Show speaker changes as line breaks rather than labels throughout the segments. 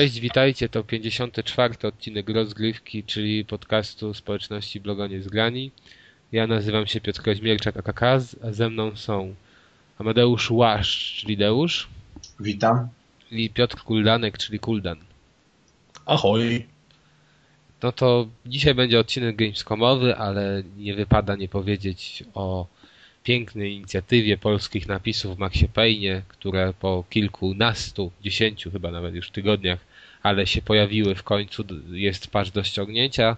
Cześć, witajcie, to 54 odcinek rozgrywki, czyli podcastu społeczności Blogonie z Grani. Ja nazywam się Piotr Koźmierczak, AKK, a ze mną są Amadeusz Łasz, czyli Deusz.
Witam.
I Piotr Kuldanek, czyli Kuldan.
Ahoj.
No to dzisiaj będzie odcinek Gamescomowy, ale nie wypada nie powiedzieć o pięknej inicjatywie polskich napisów w Maxie Payne, które po kilkunastu, dziesięciu chyba nawet już tygodniach, ale się pojawiły w końcu, jest patch do ściągnięcia.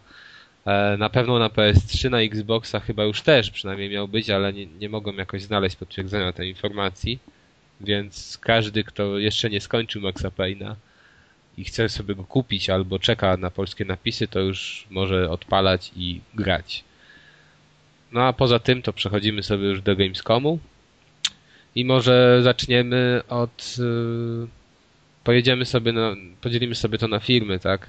E, na pewno na PS3, na Xboxa chyba już też przynajmniej miał być, ale nie, nie mogłem jakoś znaleźć potwierdzenia tej informacji, więc każdy, kto jeszcze nie skończył Maxa Payne'a i chce sobie go kupić albo czeka na polskie napisy, to już może odpalać i grać. No a poza tym to przechodzimy sobie już do Gamescomu i może zaczniemy od... Yy, pojedziemy sobie, na, podzielimy sobie to na firmy, tak?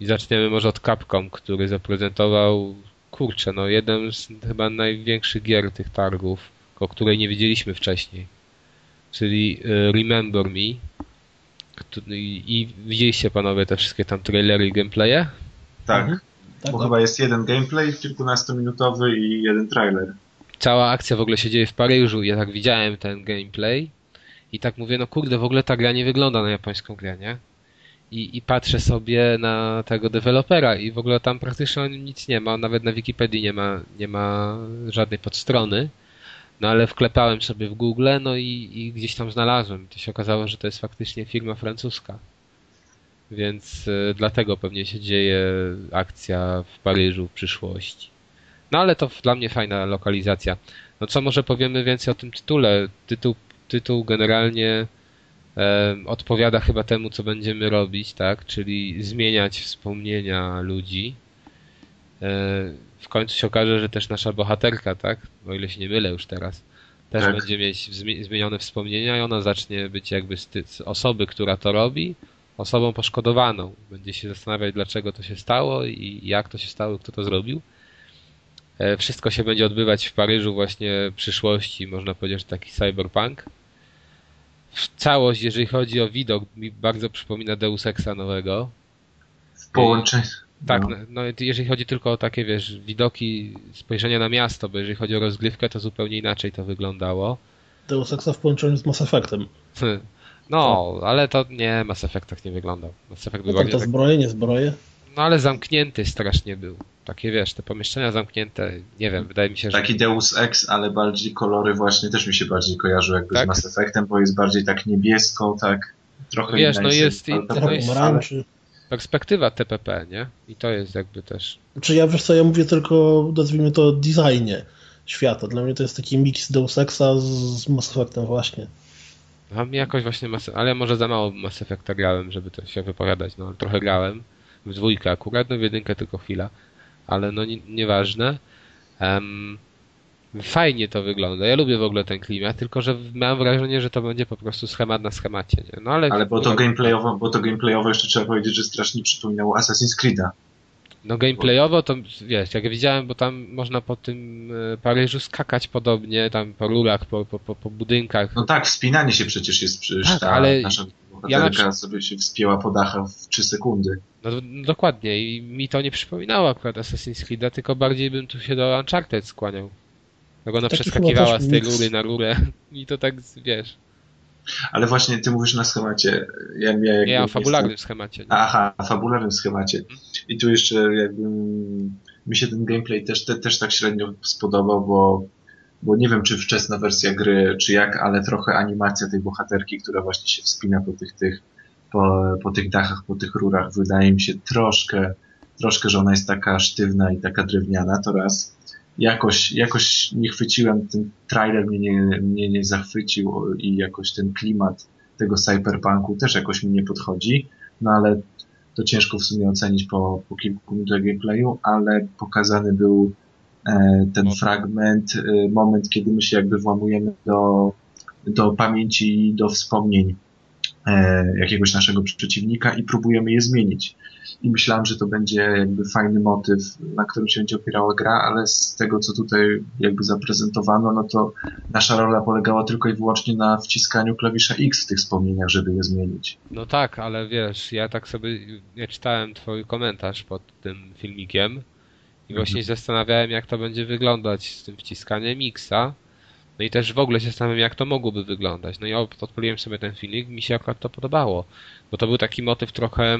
I zaczniemy może od Capcom, który zaprezentował, kurczę, no jeden z chyba największych gier tych targów, o której nie widzieliśmy wcześniej. Czyli yy, Remember Me. I widzieliście panowie te wszystkie tam trailery i gameplaye?
Tak. Mhm. Tak, bo tak. chyba jest jeden gameplay kilkunastominutowy i jeden trailer.
Cała akcja w ogóle się dzieje w Paryżu ja tak widziałem ten gameplay i tak mówię, no kurde, w ogóle ta gra nie wygląda na japońską grę, nie? I, I patrzę sobie na tego dewelopera i w ogóle tam praktycznie nic nie ma, nawet na Wikipedii nie ma, nie ma żadnej podstrony. No ale wklepałem sobie w Google, no i, i gdzieś tam znalazłem. To się okazało, że to jest faktycznie firma francuska więc e, dlatego pewnie się dzieje akcja w Paryżu w przyszłości. No ale to dla mnie fajna lokalizacja. No co może powiemy więcej o tym tytule? Tytuł, tytuł generalnie e, odpowiada chyba temu, co będziemy robić, tak? Czyli zmieniać wspomnienia ludzi. E, w końcu się okaże, że też nasza bohaterka, tak? O ile się nie mylę już teraz, też tak. będzie mieć zmienione wspomnienia i ona zacznie być jakby z, z osoby, która to robi, osobą poszkodowaną. Będzie się zastanawiać, dlaczego to się stało i jak to się stało, kto to zrobił. E, wszystko się będzie odbywać w Paryżu właśnie przyszłości, można powiedzieć, że taki cyberpunk. Całość, jeżeli chodzi o widok, mi bardzo przypomina Deus Exa nowego.
W połączeniu.
Tak, no. no, jeżeli chodzi tylko o takie, wiesz, widoki, spojrzenia na miasto, bo jeżeli chodzi o rozgrywkę, to zupełnie inaczej to wyglądało.
Deus Exa w połączeniu z Mass Effectem.
No, ale to nie, Mass Effect tak nie wyglądał. Mass Effect
no był tak, to zbroje, nie zbroje?
No ale zamknięty strasznie był. Takie wiesz, te pomieszczenia zamknięte, nie wiem, wydaje mi się,
że... Taki Deus Ex, ale bardziej kolory właśnie też mi się bardziej kojarzył jakby tak? z Mass Effectem, bo jest bardziej tak niebiesko, tak trochę
Wiesz, no jest, i,
to jest
perspektywa TPP, nie? I to jest jakby też...
Czy ja wiesz co, ja mówię tylko, nazwijmy to, designie świata. Dla mnie to jest taki miks Deus Exa z Mass Effectem właśnie.
A mi jakoś właśnie, Mass, ale może za mało Mass Effecta grałem, żeby to się wypowiadać, no trochę grałem, w dwójkę akurat, no w jedynkę tylko chwila, ale no nie, nieważne. Um, fajnie to wygląda, ja lubię w ogóle ten klimat, tylko że miałem wrażenie, że to będzie po prostu schemat na schemacie, nie? No ale...
Ale bo to gameplayowo, bo to gameplayowo jeszcze trzeba powiedzieć, że strasznie przypominało Assassin's Creed'a.
No gameplayowo to wiesz, jak widziałem, bo tam można po tym e, Paryżu skakać podobnie, tam po rurach, po, po, po, po budynkach.
No tak, wspinanie się przecież jest przecież tak, ta ale nasza bohaterka ja sobie się wspięła po dachach w 3 sekundy.
No, no, dokładnie i mi to nie przypominało akurat Assassin's Creed'a, tylko bardziej bym tu się do Uncharted skłaniał. Jak ona Taki przeskakiwała z tej rury na rurę i to tak, wiesz...
Ale właśnie ty mówisz na schemacie.
Ja, ja, jakby ja o fabularnym jestem... schemacie. Nie?
Aha, fabularnym schemacie. I tu jeszcze jakby mi się ten gameplay też, te, też tak średnio spodobał, bo, bo nie wiem, czy wczesna wersja gry, czy jak, ale trochę animacja tej bohaterki, która właśnie się wspina po tych, tych po, po tych dachach, po tych rurach, wydaje mi się troszkę, troszkę, że ona jest taka sztywna i taka drewniana, to raz. Jakoś, jakoś nie chwyciłem, ten trailer mnie nie, mnie nie zachwycił i jakoś ten klimat tego cyberpunku też jakoś mi nie podchodzi, no ale to ciężko w sumie ocenić po, po kilku minutach gameplayu, ale pokazany był ten fragment, e, moment, kiedy my się jakby włamujemy do, do pamięci, do wspomnień e, jakiegoś naszego przeciwnika i próbujemy je zmienić. I myślałem, że to będzie jakby fajny motyw, na którym się będzie opierała gra, ale z tego, co tutaj jakby zaprezentowano, no to nasza rola polegała tylko i wyłącznie na wciskaniu klawisza X w tych wspomnieniach, żeby je zmienić.
No tak, ale wiesz, ja tak sobie, ja czytałem twój komentarz pod tym filmikiem i właśnie się zastanawiałem, jak to będzie wyglądać z tym wciskaniem Xa. No i też w ogóle się zastanawiam, jak to mogłoby wyglądać. No i odpaliłem sobie ten filmik, mi się akurat to podobało, bo to był taki motyw trochę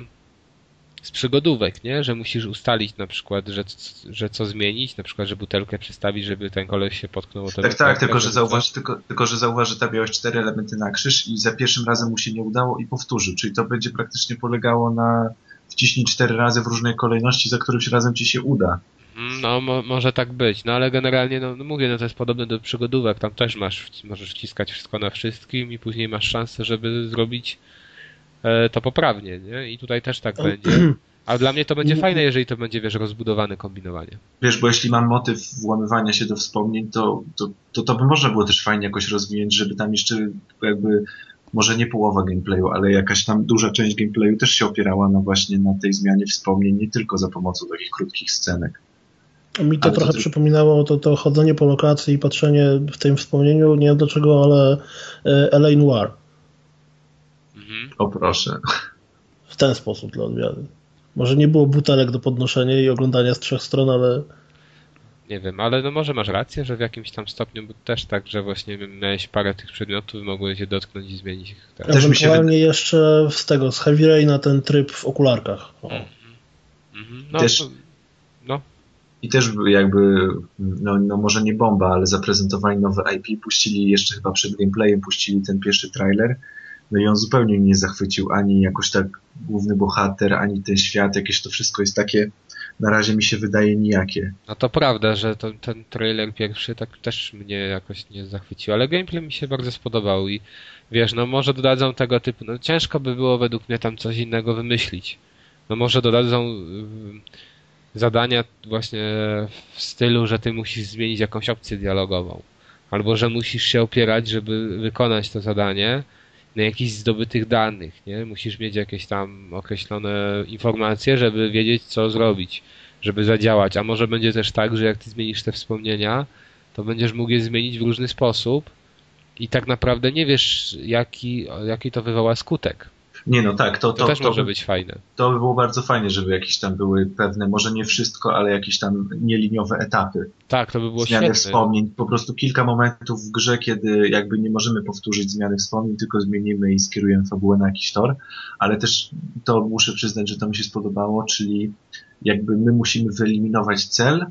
z przygodówek, nie? Że musisz ustalić na przykład, że, że co zmienić, na przykład, że butelkę przestawić, żeby ten koleś się potknął.
Tak, tak, tylko że, zauważ, tylko, tylko że zauważ, że tam miałeś cztery elementy na krzyż i za pierwszym razem mu się nie udało i powtórzył, czyli to będzie praktycznie polegało na wciśnij cztery razy w różnej kolejności, za którymś razem ci się uda.
Mm, no, mo może tak być, no ale generalnie, no, no, mówię, no to jest podobne do przygodówek, tam też masz, możesz wciskać wszystko na wszystkim i później masz szansę, żeby zrobić e, to poprawnie, nie? I tutaj też tak będzie. A dla mnie to będzie fajne, jeżeli to będzie, wiesz, rozbudowane kombinowanie.
Wiesz, bo jeśli mam motyw włamywania się do wspomnień, to to, to, to by można było też fajnie jakoś rozwinąć, żeby tam jeszcze jakby może nie połowa gameplayu, ale jakaś tam duża część gameplayu też się opierała na właśnie na tej zmianie wspomnień, nie tylko za pomocą takich krótkich scenek.
Mi to ale trochę to... przypominało to, to chodzenie po lokacji i patrzenie w tym wspomnieniu, nie wiem dlaczego, ale e, LA Noir.
Mhm. O proszę.
W ten sposób dla odmiany. Może nie było butelek do podnoszenia i oglądania z trzech stron, ale...
Nie wiem, ale no może masz rację, że w jakimś tam stopniu też tak, że właśnie miałeś parę tych przedmiotów i mogłeś je dotknąć i zmienić ich.
Tak. Ewentualnie się... jeszcze z tego, z Heavy Rain na ten tryb w okularkach. Mm
-hmm. No, też, no.
I też jakby, no, no może nie bomba, ale zaprezentowali nowe IP, puścili jeszcze chyba przed gameplayem, puścili ten pierwszy trailer, no i on zupełnie mnie nie zachwycił, ani jakoś tak główny bohater, ani ten świat, jakieś to wszystko jest takie, na razie mi się wydaje nijakie.
No to prawda, że to, ten trailer pierwszy tak też mnie jakoś nie zachwycił, ale gameplay mi się bardzo spodobał i wiesz, no może dodadzą tego typu, no ciężko by było według mnie tam coś innego wymyślić. No może dodadzą y, zadania właśnie w stylu, że ty musisz zmienić jakąś opcję dialogową. Albo że musisz się opierać, żeby wykonać to zadanie, na jakichś zdobytych danych, nie? Musisz mieć jakieś tam określone informacje, żeby wiedzieć, co zrobić, żeby zadziałać. A może będzie też tak, że jak ty zmienisz te wspomnienia, to będziesz mógł je zmienić w różny sposób i tak naprawdę nie wiesz, jaki, jaki to wywoła skutek.
Nie no tak, to,
to, to też to, może by, być fajne.
To by było bardzo fajnie, żeby jakieś tam były pewne, może nie wszystko, ale jakieś tam nieliniowe etapy.
Tak, to by było
Zmiany
świetne.
wspomnień, po prostu kilka momentów w grze, kiedy jakby nie możemy powtórzyć zmiany wspomnień, tylko zmienimy i skierujemy fabułę na jakiś tor, ale też to muszę przyznać, że to mi się spodobało, czyli jakby my musimy wyeliminować cel,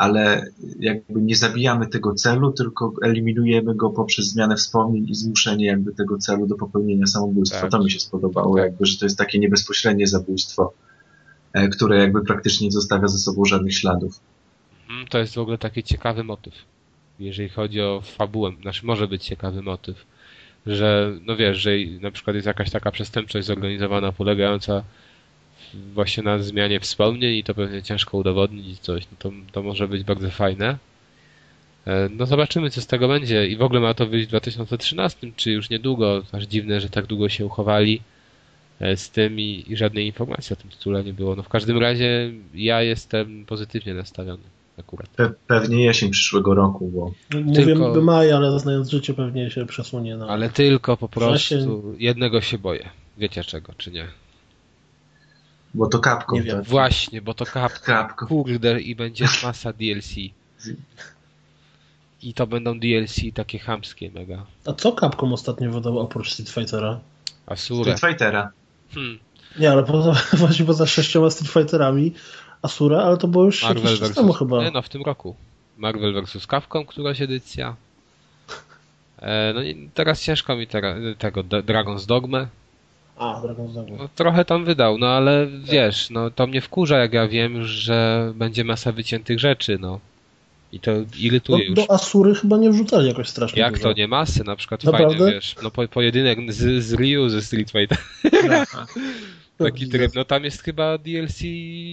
ale jakby nie zabijamy tego celu, tylko eliminujemy go poprzez zmianę wspomnień i zmuszenie jakby tego celu do popełnienia samobójstwa. Tak. To mi się spodobało, tak. jakby, że to jest takie niebezpośrednie zabójstwo, e, które jakby praktycznie nie zostawia ze sobą żadnych śladów.
Mhm, to jest w ogóle taki ciekawy motyw, jeżeli chodzi o fabułę. Znaczy może być ciekawy motyw, że no wiesz, że na przykład jest jakaś taka przestępczość zorganizowana polegająca właśnie na zmianie wspomnień i to pewnie ciężko udowodnić coś, no to, to może być bardzo fajne. E, no zobaczymy, co z tego będzie. I w ogóle ma to wyjść w 2013, czy już niedługo. Aż dziwne, że tak długo się uchowali e, z tym i, i żadnej informacji o tym tytule nie było. No w każdym razie ja jestem pozytywnie nastawiony akurat.
Pe pewnie jesień przyszłego roku, bo...
Mówię tylko... maj, ale znając życie pewnie się przesunie na...
Ale tylko po prostu jednego się boję. Wiecie czego, czy nie?
Bo to kapką. Nie
wiem, tak? właśnie, bo to kapką. Kurde, i będzie masa DLC. I to będą DLC takie chamskie mega.
A co kapką ostatnio wydał oprócz Street Fightera?
Asura. Street Fightera.
Hmm. Nie, ale poza, właśnie poza sześcioma Street Fighterami Asura, ale to było już Marvel jakiś versus, temu chyba.
Nie, no w tym roku. Marvel vs. Capcom, któraś edycja. E, no i teraz ciężko mi teraz, tego Dragon's Dogma
a, Dragon's Dogma.
No, trochę tam wydał, no ale wiesz, no to mnie wkurza, jak ja wiem, że będzie masa wyciętych rzeczy, no. I to irytuje
do,
już.
Do Asury chyba nie wrzucali jakoś strasznie
Jak
dużo.
to nie masy? Na przykład Naprawdę? fajnie, wiesz, no po, pojedynek z, z Ryu ze Street Fighter. Taki tryb, no tam jest chyba DLC,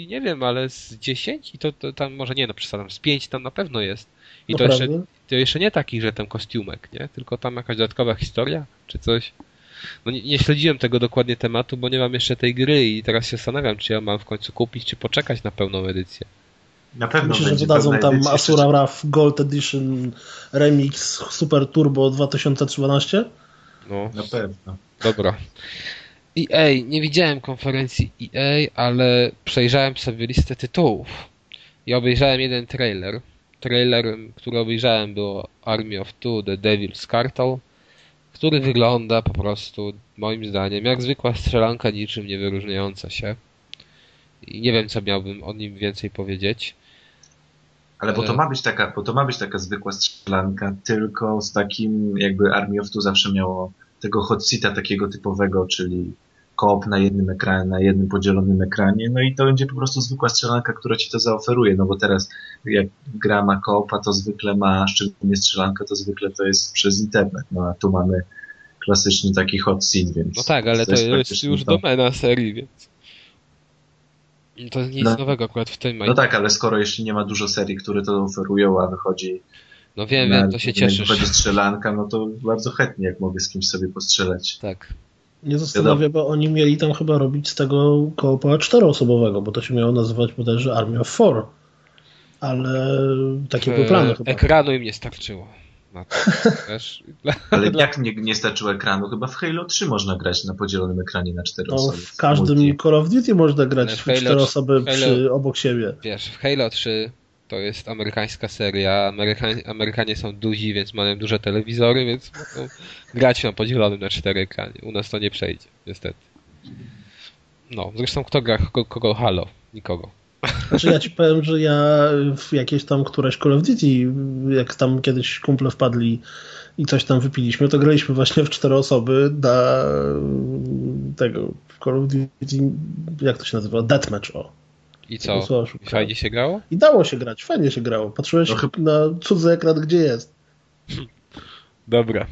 nie wiem, ale z 10 i to, to tam może nie, no przesadzam, z 5 tam na pewno jest. I to jeszcze, to jeszcze nie taki, że ten kostiumek, nie? Tylko tam jakaś dodatkowa historia, czy coś. No nie, nie śledziłem tego dokładnie tematu, bo nie mam jeszcze tej gry i teraz się zastanawiam, czy ja mam w końcu kupić, czy poczekać na pełną edycję.
Na pewno
Myślę, że
pełna
tam
edycja.
Asura Wrath Gold Edition Remix Super Turbo 2012.
No,
Na pewno.
dobra. EA, nie widziałem konferencji EA, ale przejrzałem sobie listę tytułów i obejrzałem jeden trailer. Trailer, który obejrzałem było Army of Two, The Devil's Cartel, który wygląda po prostu, moim zdaniem, jak zwykła strzelanka, niczym nie wyróżniająca się. I nie wiem, co miałbym o nim więcej powiedzieć.
Ale bo to ma być taka, bo to ma być taka zwykła strzelanka, tylko z takim jakby Army of Two zawsze miało tego hot seata takiego typowego, czyli koop na jednym ekranie, na jednym podzielonym ekranie, no i to będzie po prostu zwykła strzelanka, która ci to zaoferuje, no bo teraz jak gra ma koopa, to zwykle ma, szczególnie strzelanka, to zwykle to jest przez internet, no a tu mamy klasyczny taki hot seat, więc...
No tak, ale to jest
praktycznie
już
to.
domena serii, więc... To nic
No.
nowego akurat w tym.
No tak, ale skoro jeśli nie ma dużo serii, które to oferują, a wychodzi
No wiem,
na,
wiem, to się cieszysz.
wychodzi strzelanka, no to bardzo chętnie, jak mogę z kimś sobie postrzelać.
Tak.
Nie zastanawia, bo oni mieli tam chyba robić z tego koopa czteroosobowego, bo to się miało nazywać bodajże Army of Four. Ale takie były plany
E,
chyba.
Ekranu im nie starczyło. Na to, wiesz?
Ale jak nie, nie starczyło ekranu? Chyba w Halo 3 można grać na podzielonym ekranie na cztery
No,
osoby.
w każdym
Multi.
Call of Duty można grać
Ale
w
w Halo-
cztery osoby
Halo-
przy, obok siebie.
Wiesz, w Halo 3 to jest amerykańska seria. Amerykan Amerykanie są duzi, więc mają duże telewizory, więc mogą grać na podzielonym na cztery ekranie. U nas to nie przejdzie, niestety. No, zresztą kto gra kogo, kogo Halo? Nikogo.
Znaczy ja ci powiem, że ja w jakieś tam któreś Call of Duty, jak tam kiedyś kumple wpadli i coś tam wypiliśmy, to graliśmy właśnie w cztery osoby na tego Call of Duty, jak to się nazywa? Deathmatch, o.
I co?
szukałem.
Fajnie się grało?
I dało się grać, fajnie się grało. Patrzyłeś
No chyba-
na cudzy ekran, gdzie jest.
Dobra.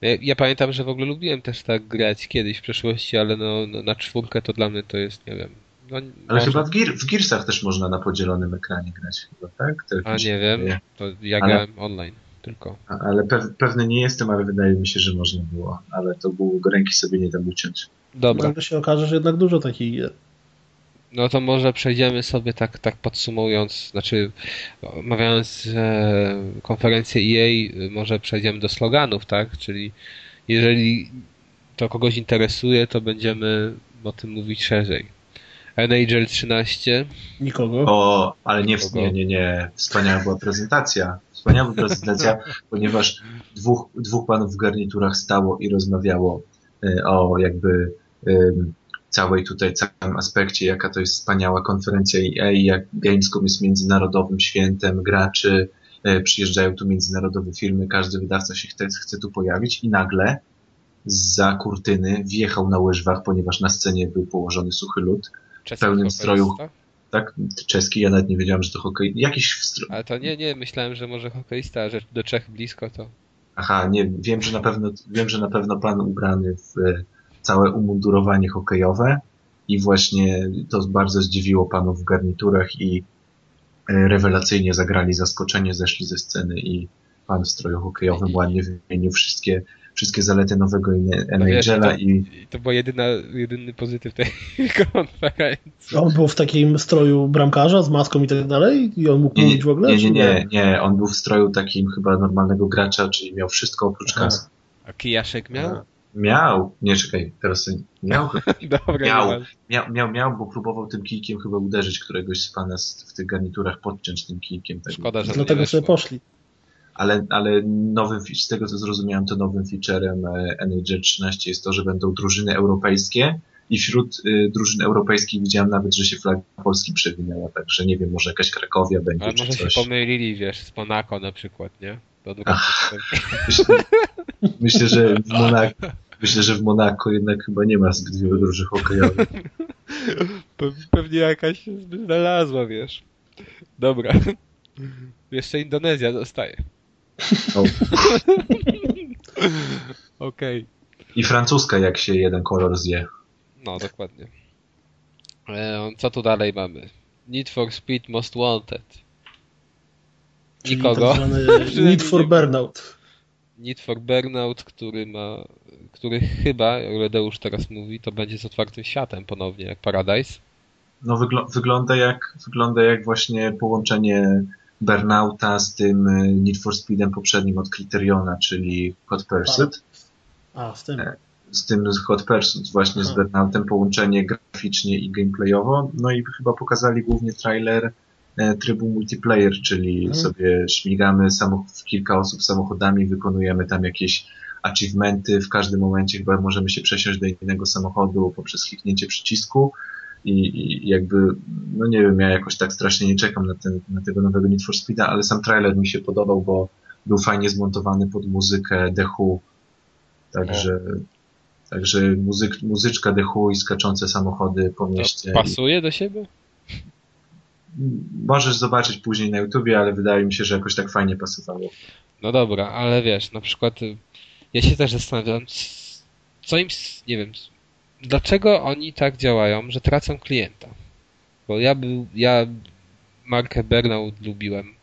Ja, ja pamiętam, że w ogóle lubiłem też tak grać kiedyś w przeszłości, ale no, no na czwórkę to dla mnie to jest, nie wiem. No,
Ale
może-
chyba w, Gear, w Gearsach też można na podzielonym ekranie grać, chyba, tak? To
A nie wiem, to ja
Ale-
grałem online tylko.
A- Ale pew, pewny nie jestem, ale wydaje mi się, że można było. Ale to było, ręki sobie nie dam uciąć.
Dobra.
Nagle się okaże, że jednak dużo takich gier.
No to może przejdziemy sobie tak, tak podsumując, znaczy omawiając e, konferencję EA, y, może przejdziemy do sloganów, tak? Czyli jeżeli to kogoś interesuje, to będziemy o tym mówić szerzej. NHL 13,
Nikogo.
O, ale nie,
Kogo?
nie, nie, nie. Wspaniała była prezentacja. Wspaniała była prezentacja, ponieważ dwóch, dwóch panów w garniturach stało i rozmawiało e, o jakby em, całej tutaj, całym aspekcie, jaka to jest wspaniała konferencja EA, jak Gamescom jest międzynarodowym świętem graczy, e, przyjeżdżają tu międzynarodowe firmy, każdy wydawca się chce, chce tu pojawić i nagle za kurtyny wjechał na łyżwach, ponieważ na scenie był położony suchy lód,
czeski
pełnym stroju. tak? Czeski, ja nawet nie wiedziałem, że to hokej. Jakiś w stro...
Ale to nie, nie, myślałem, że może hokeista, że do Czech blisko to.
Aha, nie, wiem, że na pewno, wiem, że na pewno pan ubrany w e, całe umundurowanie hokejowe i właśnie to bardzo zdziwiło panów w garniturach i e, rewelacyjnie zagrali zaskoczenie, zeszli ze sceny i pan w stroju hokejowym ładnie wymienił wszystkie, wszystkie zalety nowego
No wiesz,
NHL-a
to-
i
to był jedyna, jedyny pozytyw tej konferencji.
On był w takim stroju bramkarza z maską i tak dalej i on mógł
nie, nie,
mówić w ogóle?
nie, nie, nie, nie, on był w stroju takim chyba normalnego gracza, czyli miał wszystko oprócz kasy.
A kijaszek miał?
Miał, nie czekaj, teraz miał,
Dobra,
Miał. miał, miał, miał, bo próbował tym kijkiem chyba uderzyć któregoś z pana z- w tych garniturach, podciąć tym kijkiem. Tak.
Szkoda, że
Dlatego
nie
sobie poszli.
Ale, ale nowym, z tego co zrozumiałem, to nowym featurem e, NHL 13 jest to, że będą drużyny europejskie i wśród y, drużyn europejskich widziałem nawet, że się flaga Polski przewinęła, także nie wiem, może jakaś Krakowia będzie
Ale
czy
może
coś.
się pomylili, wiesz, z Monaco na przykład, nie?
Ach. Myślę, myślę, że w Monako, myślę, że w Monako jednak chyba nie ma zbyt wielu drużyn hokejowych.
Pe- Pewnie jakaś znalazła, wiesz. Dobra. Jeszcze Indonezja zostaje.
O.
Okej.
I francuska, jak się jeden kolor zje.
No, dokładnie. E, co tu dalej mamy? Need for Speed Most Wanted.
Czyli
Nikogo.
Tak zwany Need for Burnout.
Need for Burnout, który ma, który chyba, jak Redeusz teraz mówi, to będzie z otwartym światem ponownie, jak Paradise.
No wygl wygląda jak, wygląda jak właśnie połączenie Burnouta z tym y, Need for Speedem poprzednim od Criteriona, czyli Hot Pursuit.
A, z tym.
E, z tym Hot Pursuit, właśnie Aha. z Burnoutem, połączenie graficznie i gameplayowo. No i chyba pokazali głównie trailer e, trybu multiplayer, czyli mhm. sobie śmigamy w kilka osób samochodami, wykonujemy tam jakieś achievementy, w każdym momencie chyba możemy się przesiąść do innego samochodu poprzez kliknięcie przycisku i, i jakby, no nie wiem, ja jakoś tak strasznie nie czekam na, ten, na tego nowego Need for Speeda, ale sam trailer mi się podobał, bo był fajnie zmontowany pod muzykę The Who, także, także muzyk, muzyczka The Who i skaczące samochody po mieście.
To pasuje do siebie?
Możesz zobaczyć później na YouTubie, ale wydaje mi się, że jakoś tak fajnie pasowało.
No dobra, ale wiesz, na przykład y, ja się też zastanawiam, co im, nie wiem, dlaczego oni tak działają, że tracą klienta? Bo ja był, ja markę Burnout lubiłem.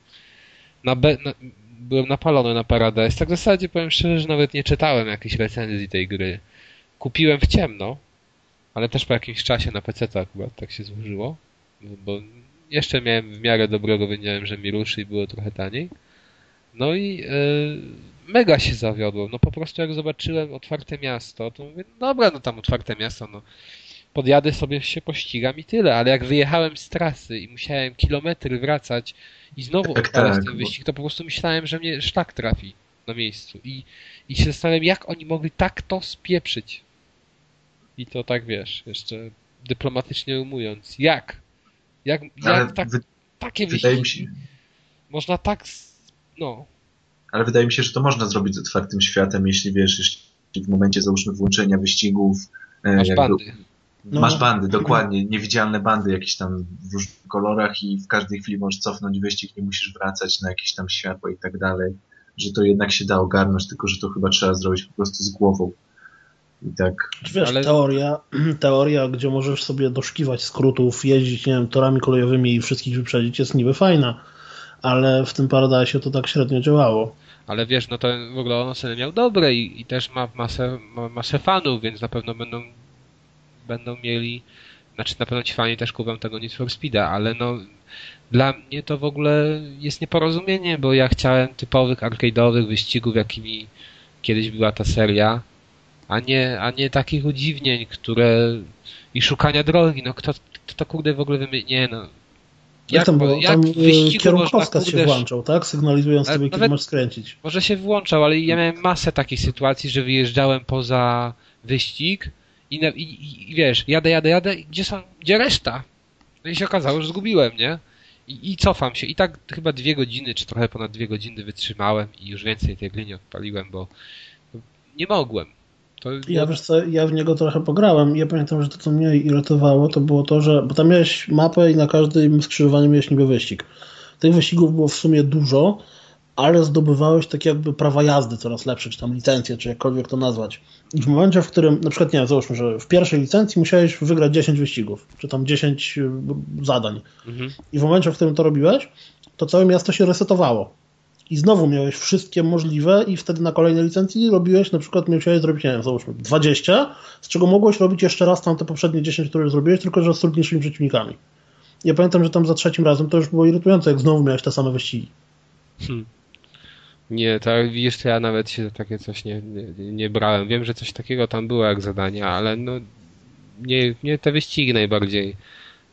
Na, Be, na byłem napalony na Paradise. Tak w zasadzie powiem szczerze, że nawet nie czytałem jakiejś recenzji tej gry. Kupiłem w ciemno, ale też po jakimś czasie na PC akurat tak się złożyło, bo jeszcze miałem w miarę dobrego, wiedziałem, że mi ruszy i było trochę taniej. No i yy, mega się zawiodłem. No po prostu jak zobaczyłem otwarte miasto, to mówię, no dobra, no tam otwarte miasto, no podjadę sobie się pościgam i tyle, ale jak wyjechałem z trasy i musiałem kilometry wracać i znowu tak, odpalać tak, ten wyścig, to po prostu myślałem, że mnie szlak trafi na miejscu i, i się zastanawiam, jak oni mogli tak to spieprzyć. I to tak wiesz, jeszcze dyplomatycznie umując. Jak? Jak, jak tak, wy, takie wyścigi? Się... Można tak, no,
ale wydaje mi się, że to można zrobić z otwartym światem, jeśli wiesz, jeśli w momencie załóżmy włączenia wyścigów
e, masz bandy.
No. Masz bandy, dokładnie, niewidzialne bandy jakieś tam w różnych kolorach i w każdej chwili możesz cofnąć wyścig, nie musisz wracać na jakieś tam światło i tak dalej, że to jednak się da ogarnąć, tylko że to chyba trzeba zrobić po prostu z głową. I tak.
Wiesz, Ale... teoria, teoria, gdzie możesz sobie doszkiwać skrótów, jeździć, nie wiem, torami kolejowymi i wszystkich wyprzedzić jest niby fajna, ale w tym Paradise to tak średnio działało.
Ale wiesz, no to w ogóle on sobie miał dobre i, i też ma masę, ma masę fanów, więc na pewno będą będą mieli, znaczy na pewno ci fani też kupią tego Need for Speeda, ale no dla mnie to w ogóle jest nieporozumienie, bo ja chciałem typowych arcade'owych wyścigów, jakimi kiedyś była ta seria, a nie, a nie takich udziwnień, które i szukania drogi, no kto, kto to kurde w ogóle wymyślił, nie no,
jak, tam, bo, jak tam kierunkowskaz się włączał, tak? Sygnalizując sobie, kiedy masz skręcić.
Może się włączał, ale ja miałem masę takich sytuacji, że wyjeżdżałem poza wyścig i, i, i wiesz, jadę, jadę, jadę, gdzie są, gdzie reszta? No i się okazało, że zgubiłem, nie? I, I cofam się. I tak chyba dwie godziny, czy trochę ponad dwie godziny wytrzymałem i już więcej tej gry nie odpaliłem, bo nie mogłem.
To... Ja wiesz co, ja w niego trochę pograłem ja pamiętam, że to co mnie irytowało to było to, że, bo tam miałeś mapę i na każdym skrzyżowaniu miałeś niby wyścig. Tych wyścigów było w sumie dużo, ale zdobywałeś tak jakby prawa jazdy coraz lepsze, czy tam licencje, czy jakkolwiek to nazwać. I w momencie, w którym, na przykład nie wiem, załóżmy, że w pierwszej licencji musiałeś wygrać 10 wyścigów, czy tam 10 y, zadań. Mhm. I w momencie, w którym to robiłeś, to całe miasto się resetowało i znowu miałeś wszystkie możliwe i wtedy na kolejnej licencji robiłeś, na przykład musiałeś zrobić, nie wiem, załóżmy 20, z czego mogłeś robić jeszcze raz tam te poprzednie 10, które zrobiłeś, tylko że z trudniejszymi przeciwnikami. Ja pamiętam, że tam za trzecim razem to już było irytujące, jak znowu miałeś te same wyścigi. Hmm.
Nie, to ja nawet się takie coś nie, nie, nie, brałem. Wiem, że coś takiego tam było jak zadania, ale no nie, nie te wyścigi najbardziej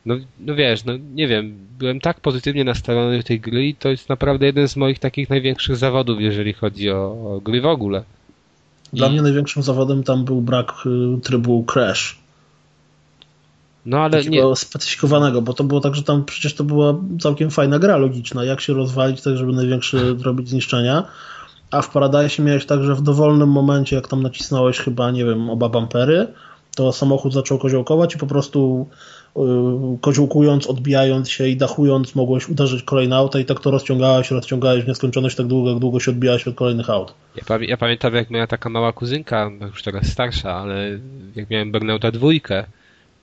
no, no wiesz, no nie wiem, byłem tak pozytywnie nastawiony do tej gry i to jest naprawdę jeden z moich takich największych zawodów, jeżeli chodzi o, o gry w ogóle.
Dla I... mnie największym zawodem tam był brak y, trybu Crash.
No ale
Takiego nie. specyfikowanego, bo to było tak, że tam przecież to była całkiem fajna gra logiczna, jak się rozwalić tak, żeby największe zrobić zniszczenia. A w Paradise miałeś tak, że w dowolnym momencie, jak tam nacisnąłeś chyba, nie wiem, oba bampery, to samochód zaczął koziołkować i po prostu Y, koziołkując, odbijając się i dachując mogłeś uderzyć kolejne auta i tak to rozciągałeś, rozciągałeś w nieskończoność tak długo, jak długo się odbijałeś od kolejnych aut.
Ja, ja pamiętam jak moja taka mała kuzynka, już teraz starsza, ale jak miałem Burnouta dwójkę,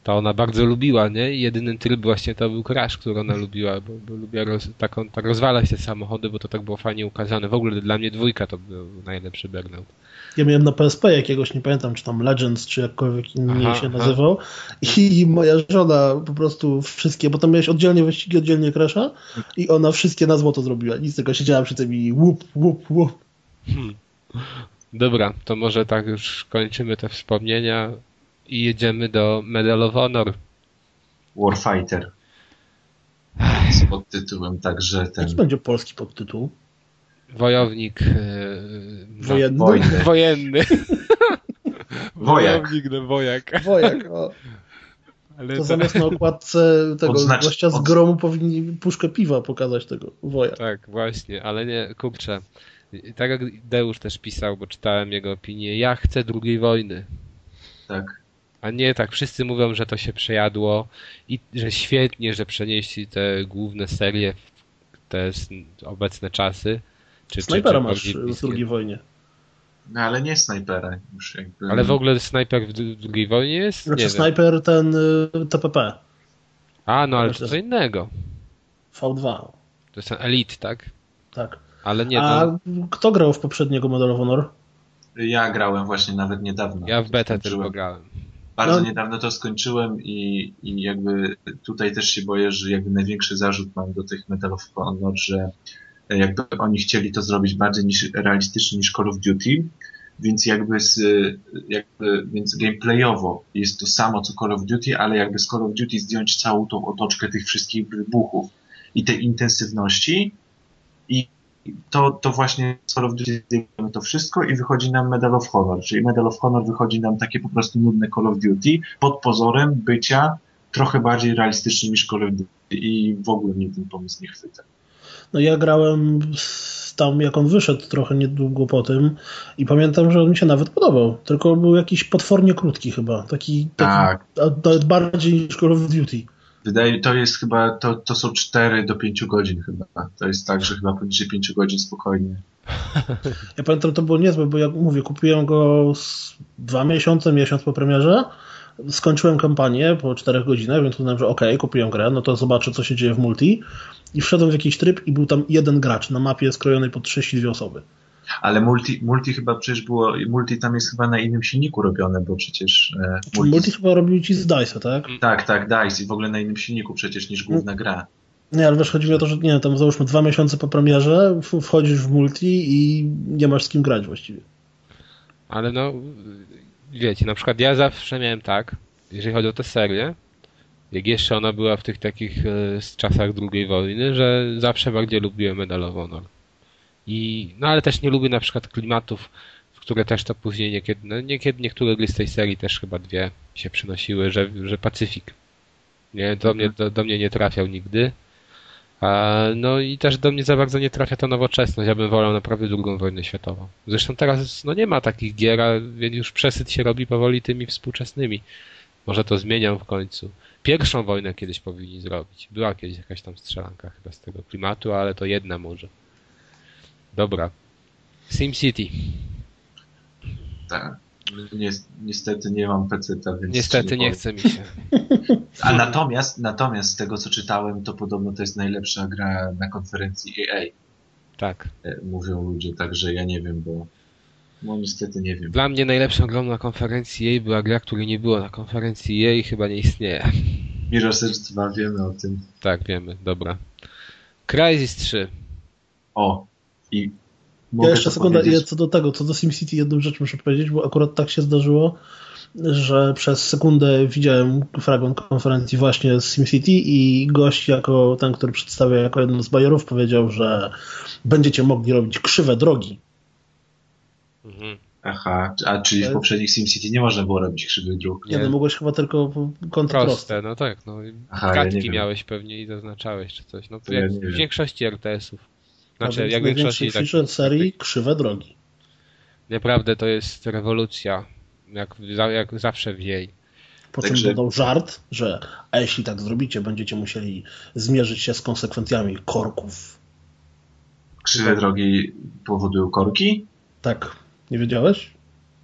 to ona bardzo lubiła, nie? I jedyny tryb właśnie to był Crash, który ona lubiła, bo, bo lubiła roz, taką, tak rozwalać te samochody, bo to tak było fajnie ukazane. W ogóle dla mnie dwójka to był najlepszy Burnout.
Ja miałem na PSP jakiegoś, nie pamiętam, czy tam Legends, czy jakkolwiek inny aha, się nazywał. I moja żona po prostu wszystkie, bo tam miałeś oddzielnie wyścigi, oddzielnie Crasha i ona wszystkie na złoto zrobiła. Nic tylko siedziała przy tym i łup, łup, łup. Hmm.
Dobra, to może tak już kończymy te wspomnienia i jedziemy do Medal of Honor.
Warfighter. Z podtytułem także ten...
Jaki będzie polski podtytuł?
Wojownik...
Wojenny.
Wojny. Wojenny.
Wojak.
Wojownik, no wojak.
Wojak, o. Ale to, to zamiast na okładce tego Odznacz... gościa z gromu powinni puszkę piwa pokazać tego wojak.
Tak, właśnie, ale nie, kurczę. Tak jak Deusz też pisał, bo czytałem jego opinię, ja chcę drugiej wojny.
Tak.
A nie tak, wszyscy mówią, że to się przejadło i że świetnie, że przenieśli te główne serie w te obecne czasy.
Czy, Snajpera czy, czy masz w drugiej wojnie.
No ale nie snajpera. Już jakby...
Ale w ogóle snajper w drugiej wojnie jest?
Znaczy nie snajper wiem. ten y, TPP.
A, no ale to co innego.
V2.
To jest ten Elite, tak?
Tak.
Ale nie,
A to... kto grał w poprzedniego Medal of Honor?
Ja grałem właśnie nawet niedawno.
Ja w betę też grałem.
Bardzo no. niedawno to skończyłem i, i jakby tutaj też się boję, że jakby największy zarzut mam do tych Medal of Honor, że jakby oni chcieli to zrobić bardziej niż, realistycznie niż Call of Duty, więc jakby, z, jakby więc gameplayowo jest to samo co Call of Duty, ale jakby z Call of Duty zdjąć całą tą otoczkę tych wszystkich wybuchów i tej intensywności i to, to właśnie z Call of Duty zdejmujemy to wszystko i wychodzi nam Medal of Honor, czyli Medal of Honor wychodzi nam takie po prostu nudne Call of Duty pod pozorem bycia trochę bardziej realistycznym niż Call of Duty i w ogóle mnie ten pomysł nie chwyta.
No ja grałem tam, jak on wyszedł trochę niedługo po tym i pamiętam, że on mi się nawet podobał, tylko był jakiś potwornie krótki chyba, taki, tak. taki nawet bardziej niż Call of Duty.
Wydaje to jest chyba, to, to są 4 do 5 godzin chyba. To jest tak, że chyba poniżej 5 godzin spokojnie.
Ja pamiętam, to było niezłe, bo jak mówię, kupiłem go z dwa miesiące, miesiąc po premierze, skończyłem kampanię po 4 godzinach, więc uznałem, że okej, okay, kupiłem grę, no to zobaczę, co się dzieje w multi i wszedłem w jakiś tryb i był tam jeden gracz na mapie skrojonej pod 32 osoby.
Ale multi, multi chyba przecież było, multi tam jest chyba na innym silniku robione, bo przecież...
E, multi, multi chyba robił ci z DICE, tak?
Tak, tak, DICE i w ogóle na innym silniku przecież niż główna gra.
Nie, ale wiesz, chodzi mi o to, że nie tam załóżmy dwa miesiące po premierze wchodzisz w multi i nie masz z kim grać właściwie.
Ale no, wiecie, na przykład ja zawsze miałem tak, jeżeli chodzi o tę serię, jak jeszcze ona była w tych takich e, czasach II wojny, że zawsze bardziej lubiłem Medal of Honor. I, no ale też nie lubię na przykład klimatów, w które też to później niekiedy, no niekiedy niektóre gry z tej serii też chyba dwie się przynosiły, że, że Pacyfik nie, do, mnie, do, do mnie nie trafiał nigdy. No i też do mnie za bardzo nie trafia ta nowoczesność. Ja bym wolał naprawdę drugą wojnę światową. Zresztą teraz no nie ma takich gier, więc już przesyt się robi powoli tymi współczesnymi. Może to zmienią w końcu. Pierwszą wojnę kiedyś powinni zrobić. Była kiedyś jakaś tam strzelanka chyba z tego klimatu, ale to jedna może. Dobra. SimCity.
Tak. Niestety nie mam PC, więc.
Niestety nie, nie chce mi się.
A natomiast, natomiast z tego co czytałem, to podobno to jest najlepsza gra na konferencji EA.
Tak.
E, mówią ludzie, także ja nie wiem, bo no niestety nie wiem.
Dla mnie najlepszą grą na konferencji jej była gra, której nie było na konferencji jej i chyba nie istnieje.
Mirror's Edge 2, wiemy o tym.
Tak, wiemy, dobra. Crysis 3.
O, i
ja jeszcze sekundę, ja co do tego, co do SimCity jedną rzecz muszę powiedzieć, bo akurat tak się zdarzyło, że przez sekundę widziałem fragment konferencji właśnie z SimCity i gość jako ten, który przedstawia jako jeden z bajerów powiedział, że będziecie mogli robić krzywe drogi
Mhm. Aha, a czyli w poprzednich SimCity nie można było robić krzywych dróg?
Nie, no mogłeś chyba tylko kąty proste. proste.
no tak, no. Aha, Kartki ja miałeś pewnie i zaznaczałeś czy coś. No to jak ja w większości RTS-ów. Znaczy, jak w większości
tak, serii krzywe drogi.
Naprawdę to jest rewolucja, jak, jak zawsze w jej.
Po czym Także... dodał żart, że a jeśli tak zrobicie, będziecie musieli zmierzyć się z konsekwencjami korków.
Krzywe drogi powodują korki?
Tak. Nie wiedziałeś?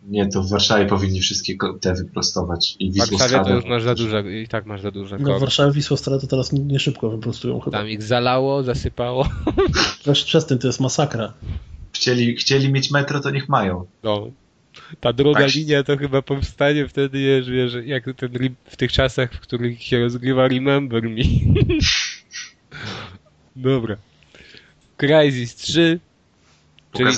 Nie, to w Warszawie powinni wszystkie te wyprostować. I
W Warszawie to już masz za duże, i tak masz za duże
No w
koło.
Warszawie Wisłostrada to teraz nie szybko wyprostują chyba.
Tam ich zalało, zasypało.
Weź przez tym, to jest masakra.
Chcieli, chcieli mieć metro, to niech mają.
No. Ta druga
Tak.
linia to chyba powstanie wtedy, wiesz, wiesz, jak ten, w tych czasach, w których się rozgrywa Remember Me. Dobra. Crysis 3, Czyli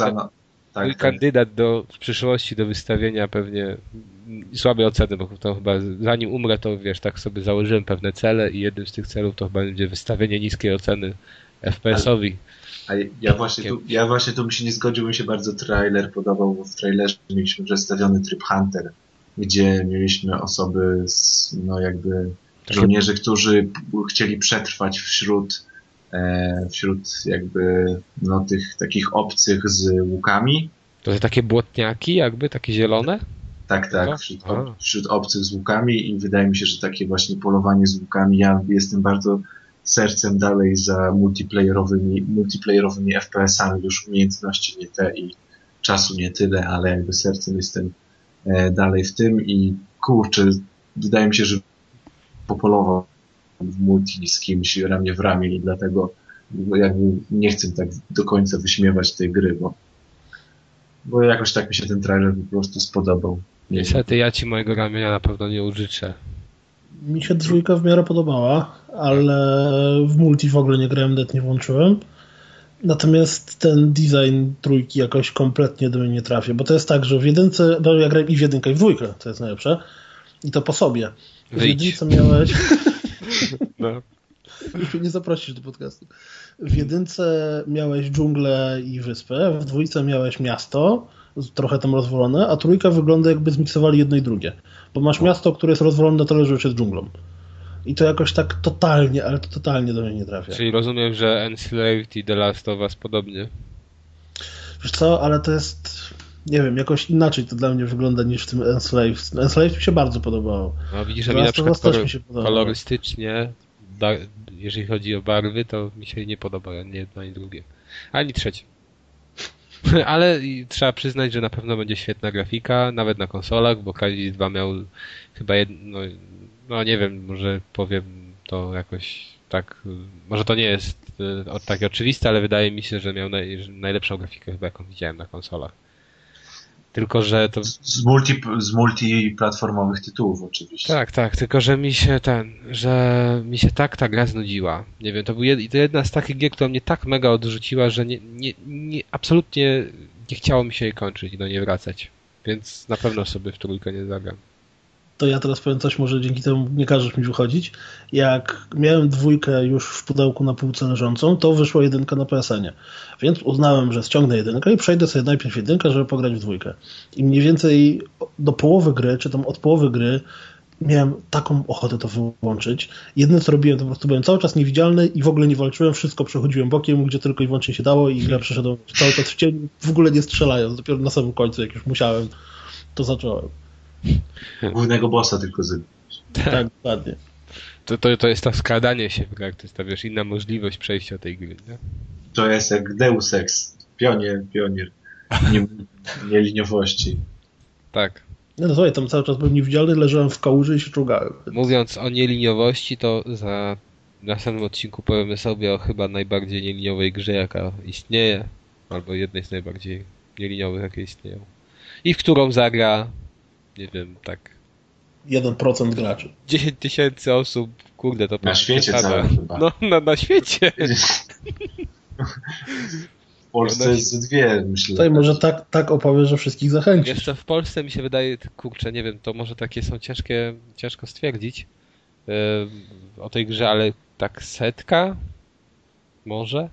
Mój
Tak, tak.
kandydat do, w przyszłości do wystawienia pewnie mm, słabe oceny, bo to chyba zanim umrę, to wiesz, tak sobie założyłem pewne cele i jednym z tych celów to chyba będzie wystawienie niskiej oceny FPS-owi.
A ja właśnie, tu, ja właśnie tu bym się nie zgodził, mi się bardzo trailer podobał, bo w trailerze mieliśmy przedstawiony tryb Hunter, gdzie mieliśmy osoby, z, no jakby żołnierze, którzy chcieli przetrwać wśród, wśród jakby no tych takich obcych z łukami.
To są takie błotniaki jakby, takie zielone?
Tak, tak, wśród, ob, wśród obcych z łukami i wydaje mi się, że takie właśnie polowanie z łukami, ja jestem bardzo sercem dalej za multiplayerowymi, multiplayerowymi FPS-ami, już umiejętności nie te i czasu nie tyle, ale jakby sercem jestem e, dalej w tym i kurczę, wydaje mi się, że popolował w multi z kimś ramię w ramię i dlatego jakby nie chcę tak do końca wyśmiewać tej gry, bo, bo jakoś tak mi się ten trailer po prostu spodobał. Nie wiem.
Niestety ja ci mojego ramienia na pewno nie użyczę.
Mi się dwójka w miarę podobała, ale w multi w ogóle nie grałem, net nie włączyłem. Natomiast ten design trójki jakoś kompletnie do mnie nie trafia, bo to jest tak, że w jedynce, no ja grałem i w jedynkę i w dwójkę, to jest najlepsze, i to po sobie. W jedynce miałeś,
No.
już mnie nie zaprosisz do podcastu. W jedynce miałeś dżunglę i wyspę, w dwójce miałeś miasto, trochę tam rozwolone, a trójka wygląda jakby zmiksowali jedno i drugie. Bo masz miasto, które jest rozwolone na tyle, że już jest dżunglą. I to jakoś tak totalnie, ale to totalnie do mnie nie trafia.
Czyli rozumiem, że Enslaved i The Last of Us podobnie.
Wiesz co, ale to jest, nie wiem, jakoś inaczej to dla mnie wygląda niż w tym Enslaved. Enslaved mi się bardzo podobało.
No widzisz, że
The
mi na przykład kolor,
mi się
kolorystycznie, da, jeżeli chodzi o barwy, to mi się nie podoba ani jedno, ani drugie. Ani trzecie. Ale trzeba przyznać, że na pewno będzie świetna grafika, nawet na konsolach, bo Crysis 2 miał chyba jedno, no nie wiem, może powiem to jakoś tak, może to nie jest o- takie oczywiste, ale wydaje mi się, że miał naj, że najlepszą grafikę chyba jaką widziałem na konsolach. Tylko, że to
Z, multi, z multiplatformowych tytułów oczywiście.
Tak, tak, tylko że mi się ten, że mi się tak ta gra znudziła. Nie wiem, to był jed, to jedna z takich gier, która mnie tak mega odrzuciła, że nie, nie, nie, absolutnie nie chciało mi się jej kończyć i do niej wracać. Więc na pewno sobie w trójkę nie zagram.
To ja teraz powiem coś, może dzięki temu nie każesz mi wychodzić. Jak miałem dwójkę już w pudełku na półce leżącą, to wyszła jedynka na PSN-ie. Więc uznałem, że ściągnę jedynkę i przejdę sobie najpierw jedynkę, żeby pograć w dwójkę. I mniej więcej do połowy gry, czy tam od połowy gry, miałem taką ochotę to wyłączyć. Jedyne co robiłem, to po prostu byłem cały czas niewidzialny i w ogóle nie walczyłem, wszystko przechodziłem bokiem, gdzie tylko i wyłącznie się dało i grę przeszedłem cały czas w cień, w ogóle nie strzelając. Dopiero na samym końcu, jak już musiałem, to zacząłem.
Głównego bossa tylko z...
Tak, dokładnie.
To, to, to jest to skradanie się w grach, to jest ta wiesz, inna możliwość przejścia tej gry. Nie?
To jest jak Deus Ex. Pionier, pionier. Nie, nieliniowości.
Tak.
No, no słuchaj, tam cały czas byłem niewidzialny, leżałem w kałuży i się czołgałem.
Mówiąc o nieliniowości, to za w następnym odcinku powiemy sobie o chyba najbardziej nieliniowej grze, jaka istnieje, albo jednej z najbardziej nieliniowych, jakie istnieją. I w którą zagra, nie wiem, tak
1% graczy.
10 tysięcy osób, kurde, to
Na świecie całym chyba.
No, na, na świecie.
W Polsce jest ze dwie, myślę.
Tutaj może tak, tak opowiem, że wszystkich zachęcić.
Wiesz co, w Polsce mi się wydaje, kurczę, nie wiem, to może takie są ciężkie, ciężko stwierdzić yy, o tej grze, ale tak setka? Może?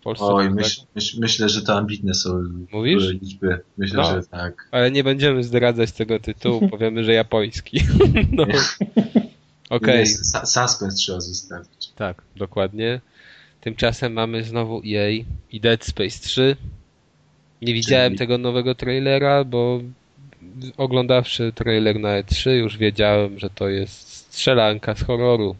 W Polsce?
Oj,
tak?
myśl, myśl, myślę, że to ambitne są
Mówisz?
liczby. Myślę,
No.
że tak.
Ale nie będziemy zdradzać tego tytułu, powiemy, że japoński. no. Okej,
sa- Suspens trzeba zostawić.
tak, dokładnie. Tymczasem mamy znowu EA i Dead Space 3. Nie widziałem
Czyli-
tego nowego trailera, bo oglądawszy trailer na E3 już wiedziałem, że to jest strzelanka z horroru.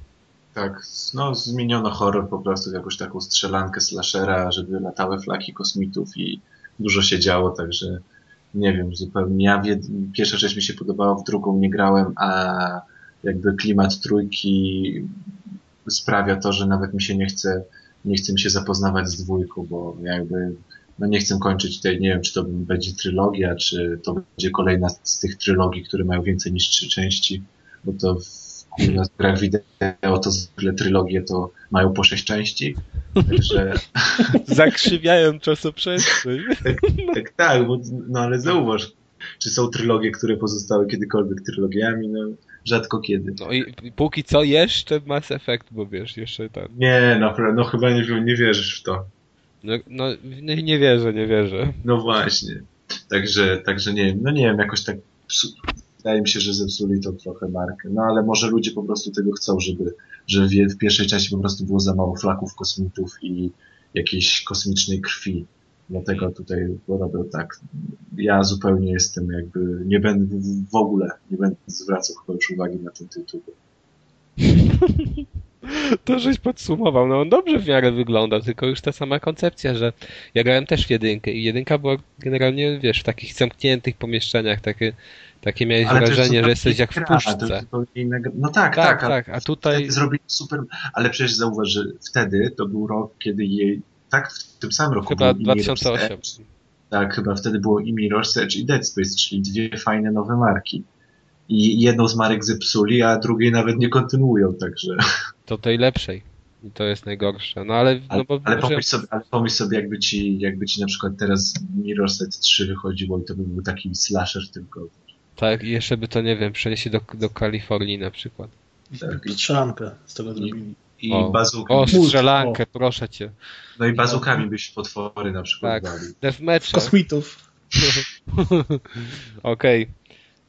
Tak, no zmieniono horror po prostu jakąś taką strzelankę slashera, żeby latały flaki kosmitów i dużo się działo, także nie wiem, zupełnie. Ja w pierwsza część mi się podobała, w drugą nie grałem, a jakby klimat trójki sprawia to, że nawet mi się nie chce, nie chce mi się zapoznawać z dwójką, bo jakby no nie chcę kończyć tej, nie wiem, czy to będzie trylogia, czy to będzie kolejna z tych trylogii, które mają więcej niż trzy części, bo to w, na grach wideo to zwykle trylogie to mają po sześć części, także...
Zakrzywiają czasoprzestrzeń.
tak, tak, tak, bo, no ale zauważ, czy są trylogie, które pozostały kiedykolwiek trylogiami, no rzadko kiedy.
No i póki co jeszcze Mass Effect, bo wiesz, jeszcze tak.
Nie, no, no chyba nie, nie wierzysz w to.
No, no nie, nie wierzę, nie wierzę.
No właśnie. Także, także nie no nie wiem, jakoś tak wydaje mi się, że zepsuli to trochę markę. No ale może ludzie po prostu tego chcą, żeby, że w, pierwszej części po prostu było za mało flaków kosmitów i jakiejś kosmicznej krwi. Dlatego tutaj robią tak. Ja zupełnie jestem jakby, nie będę w ogóle, nie będę zwracał chyba już uwagi na ten tytuł.
To żeś podsumował. No on dobrze w miarę wygląda, tylko już ta sama koncepcja, że ja grałem też w jedynkę i jedynka była generalnie, wiesz, w takich zamkniętych pomieszczeniach, takie, takie miałeś ale wrażenie, że jesteś jak w puszce.
No tak, tak.
Tak, tak a tutaj...
Zrobili super, ale przecież zauważ, że wtedy to był rok, kiedy jej, tak, w tym samym roku
Chyba 2008.
Tak, chyba wtedy było i Mirror's Edge i Dead Space, czyli dwie fajne nowe marki i jedną z marek zepsuli, a drugiej nawet nie kontynuują, także...
To tej lepszej. I to jest najgorsze. No ale...
Ale,
no bo,
ale, pomyśl, sobie, ale pomyśl sobie, jakby ci, jakby ci na przykład teraz Mirror's Edge 3 wychodziło i to by był taki slasher tylko.
Tak, i jeszcze by to, nie wiem, przeniesie do, do Kalifornii na przykład.
Tak, i strzelankę z tego zrobili.
I o, bazukę.
O, strzelankę, o. proszę cię.
No i bazukami byś potwory na przykład
tak. Deathmatch.
Kosmitów.
Okej. Okay.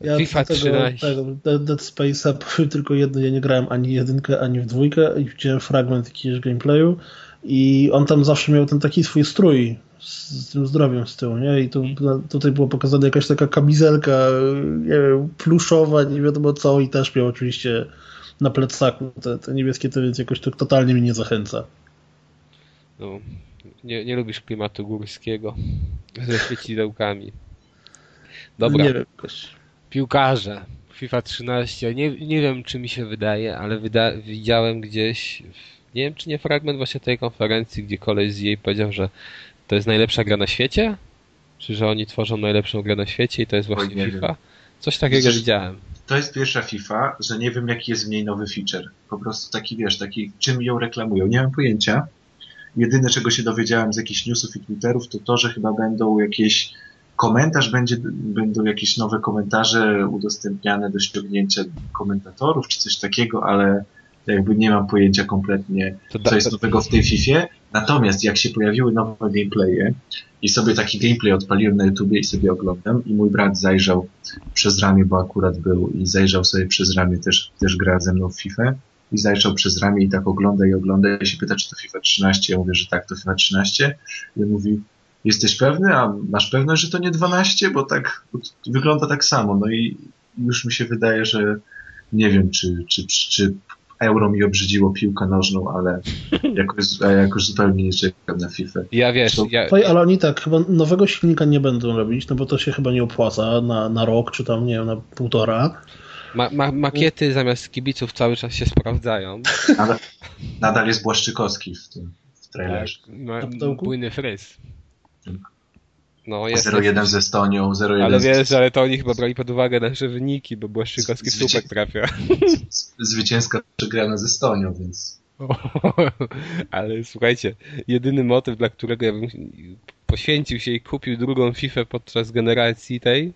Ja FIFA tego, 13. Tego, Dead Space'a powiem tylko jedno, ja nie grałem ani jedynkę, ani w dwójkę i widziałem fragment jakiegoś gameplayu i on tam zawsze miał ten taki swój strój z, z tym zdrowiem z tyłu, nie? I tu, tutaj było pokazane jakaś taka kamizelka nie wiem, pluszowa, nie wiadomo co i też miał oczywiście na plecaku te, te niebieskie, to więc jakoś to totalnie mnie nie zachęca.
No, nie, nie lubisz klimatu górskiego ze świecidełkami. Dobra.
Nie wiem, jakoś
piłkarze. FIFA 13. Nie, nie wiem, czy mi się wydaje, ale wyda widziałem gdzieś, nie wiem, czy nie fragment właśnie tej konferencji, gdzie koleś z jej powiedział, że to jest najlepsza gra na świecie? Czy że oni tworzą najlepszą grę na świecie i to jest właśnie Oj, FIFA? Wiem. Coś takiego Widzisz, widziałem.
To jest pierwsza FIFA, że nie wiem, jaki jest w niej nowy feature. Po prostu taki, wiesz, taki, czym ją reklamują. Nie mam pojęcia. Jedyne, czego się dowiedziałem z jakichś newsów i twitterów, to to, że chyba będą jakieś komentarz będzie, będą jakieś nowe komentarze udostępniane do ściągnięcia komentatorów, czy coś takiego, ale jakby nie mam pojęcia kompletnie, co jest nowego w tej FIFA. Natomiast jak się pojawiły nowe gameplaye i sobie taki gameplay odpaliłem na YouTubie i sobie oglądam i mój brat zajrzał przez ramię, bo akurat był i zajrzał sobie przez ramię, też, też gra ze mną w FIFA i zajrzał przez ramię i tak ogląda i ogląda i się pyta, czy to FIFA 13. Ja mówię, że tak, to FIFA 13. I on mówi, Jesteś pewny? A masz pewność, że to nie 12? Bo tak wygląda tak samo. No i już mi się wydaje, że nie wiem, czy, czy, czy euro mi obrzydziło piłkę nożną, ale jakoś, jakoś zupełnie nie czekam na FIFA.
Ja wiesz, to... ja...
ale oni tak, chyba nowego silnika nie będą robić, no bo to się chyba nie opłaca na, na rok, czy tam, nie wiem, na półtora.
Ma, ma, makiety zamiast kibiców cały czas się sprawdzają.
Nadal, nadal jest Błaszczykowski w tym w trailerze. Tak,
ma, bujny fryz.
No, jest 0-1 z Estonią, 0-1
Ale wiesz, ale to oni chyba brali pod uwagę nasze wyniki, bo Błaszczykowski Zwycię... słupek trafia.
Zwycięska przegrana z Estonią, więc...
ale słuchajcie, jedyny motyw, dla którego ja bym poświęcił się i kupił drugą FIFA podczas generacji tej,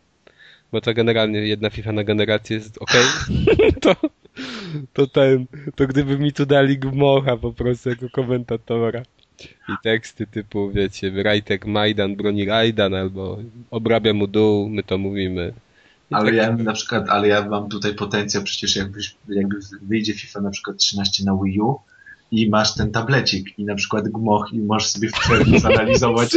bo to generalnie jedna FIFA na generację jest ok, to, to ten, to gdyby mi tu dali gmocha po prostu jako komentatora i teksty typu, wiecie, Rajtek Majdan broni Rajdan, albo obrabia mu dół, my to mówimy.
I ale tak ja na przykład, ale ja mam tutaj potencjał, przecież jakbyś, jakby wyjdzie FIFA na przykład 13 na Wii U i masz ten tablecik i na przykład gmoch i możesz sobie w przerwie zanalizować!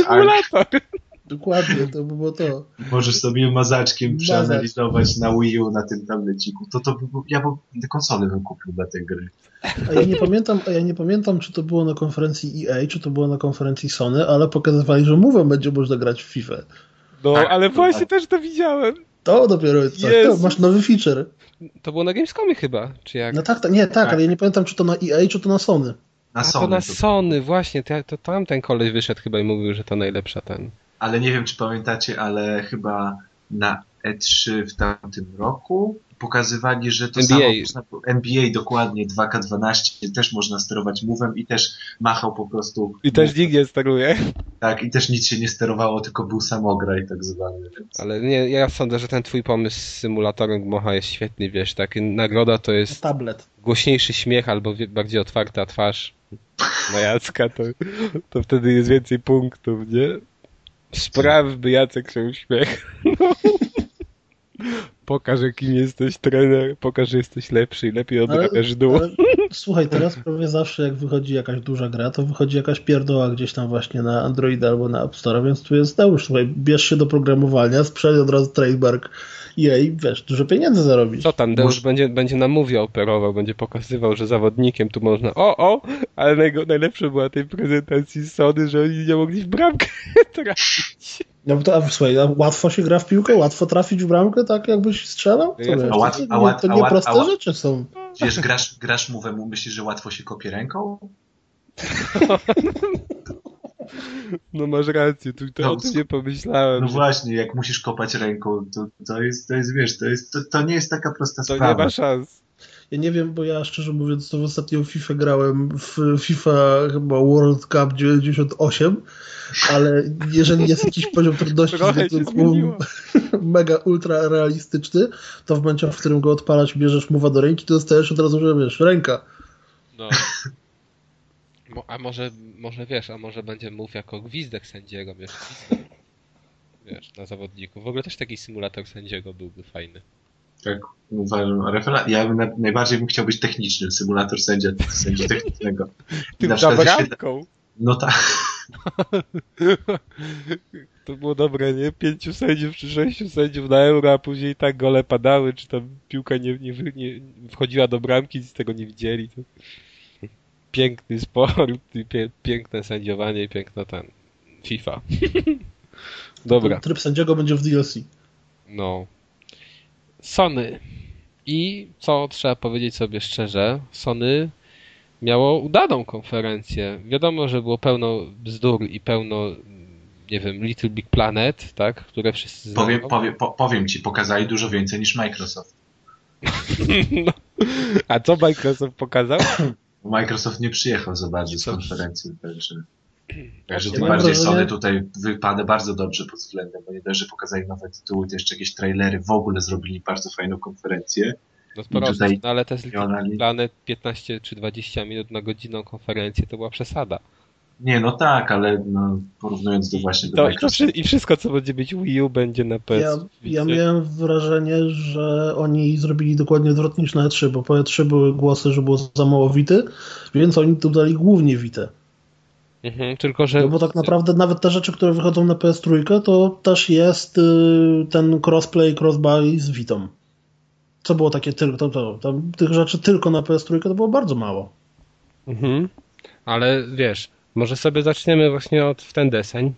Dokładnie, to by było to.
Możesz sobie mazaczkiem przeanalizować na Wii U na tym tableciku. To to by, ja bym konsolę bym kupił dla tej gry.
A ja nie pamiętam, a ja nie pamiętam, czy to było na konferencji EA, czy to było na konferencji Sony, ale pokazywali, że mówią, będzie można grać w FIFA.
No, tak, ale właśnie tak. też to widziałem.
To dopiero jest coś. To, masz nowy feature.
To było na Gamescomie chyba, czy jak?
No tak, tak nie, tak, tak, ale ja nie pamiętam, czy to na EA, czy to na Sony.
Na Sony. A to na Sony, właśnie, to, to tam ten koleś wyszedł chyba i mówił, że to najlepsza ten.
Ale nie wiem, czy pamiętacie, ale chyba na E3 w tamtym roku pokazywali, że to NBA. samo NBA dokładnie 2K12 też można sterować move'em i też machał po prostu.
I też nikt nie steruje.
Tak, i też nic się nie sterowało, tylko był samograj tak zwany. Więc...
Ale nie, ja sądzę, że ten twój pomysł z symulatorem Gmocha jest świetny, wiesz, tak, nagroda to jest
tablet.
głośniejszy śmiech albo bardziej otwarta twarz na Jacka, to, to wtedy jest więcej punktów, nie? Spraw, by Jacek się uśmiech. No. Pokaż, jakim jesteś trener, pokaż, że jesteś lepszy i lepiej odrabiasz dół. Ale,
słuchaj, teraz prawie zawsze jak wychodzi jakaś duża gra, to wychodzi jakaś pierdoła gdzieś tam właśnie na Androida albo na App Store, więc tu jest już słuchaj, bierz się do programowania, sprzedaj od razu trademark jej, wiesz, dużo pieniędzy zarobić.
Co tam, Deusz będzie, będzie na mówie operował, będzie pokazywał, że zawodnikiem tu można, o, o, ale najlepsze była tej prezentacji Sony, że oni nie mogli w bramkę trafić.
No to, a, słuchaj, a łatwo się gra w piłkę? Łatwo trafić w bramkę, tak jakbyś strzelał? To, wiesz, a łat, a łat, to nie a proste a rzeczy są.
Wiesz, grasz, grasz mu myślisz, że łatwo się kopie ręką?
No masz rację, tu to no, o tym nie pomyślałem.
No że... właśnie, jak musisz kopać ręką, to, to, jest, to jest, wiesz, to, jest, to, to nie jest taka prosta
to
sprawa.
To nie ma szans.
Ja nie wiem, bo ja szczerze mówiąc to w ostatnią FIFA grałem w FIFA chyba World Cup 98, ale jeżeli jest jakiś poziom trudności mega ultra realistyczny, to w momencie, w którym go odpalać bierzesz mowa do ręki, to dostajesz od razu, że wiesz, ręka. No.
A może, może wiesz, a może będzie mów jako gwizdek sędziego, wiesz, gwizdek, wiesz, na zawodniku. W ogóle też taki symulator sędziego byłby fajny.
Tak, uważam. Ja bym, najbardziej bym chciał być technicznym, symulator sędzia, sędzi technicznego.
Tym na bramką.
No tak.
To było dobre, nie? Pięciu sędziów czy sześciu sędziów na euro, a później tak gole padały, czy tam piłka nie, nie, nie wchodziła do bramki i z tego nie widzieli. To piękny sport, pie, piękne sędziowanie i piękna ten FIFA. Dobra. Ten
tryb sędziego będzie w DLC.
No. Sony. I co trzeba powiedzieć sobie szczerze, Sony miało udaną konferencję. Wiadomo, że było pełno bzdur i pełno, nie wiem, Little Big Planet, tak, które wszyscy znają.
Powiem, powiem, po, powiem ci, pokazali dużo więcej niż Microsoft.
no. A co Microsoft pokazał?
Microsoft nie przyjechał za bardzo z konferencji, także, także tym bardziej Sony tutaj wypada bardzo dobrze pod względem, bo nie dość, że pokazali nowe tytuły, to jeszcze jakieś trailery, w ogóle zrobili bardzo fajną konferencję.
No sporo, tutaj no ale te plany 15 czy 20 minut na godzinną konferencję to była przesada.
Nie, no tak, ale no, porównując do właśnie do to,
I wszystko, co będzie być Wii U, będzie na PS.
Ja, ja miałem wrażenie, że oni zrobili dokładnie odwrotnie niż na E3, bo po E3 były głosy, że było za mało Wity, więc oni tu dali głównie Witę.
Mhm, tylko, że...
No bo tak naprawdę nawet te rzeczy, które wychodzą na PS3, to też jest y, ten crossplay, crossbuy z Witą. Co było takie tylko, to, to, to, tych rzeczy tylko na PS3 to było bardzo mało.
Mhm. Ale wiesz, może sobie zaczniemy właśnie od w ten deseń,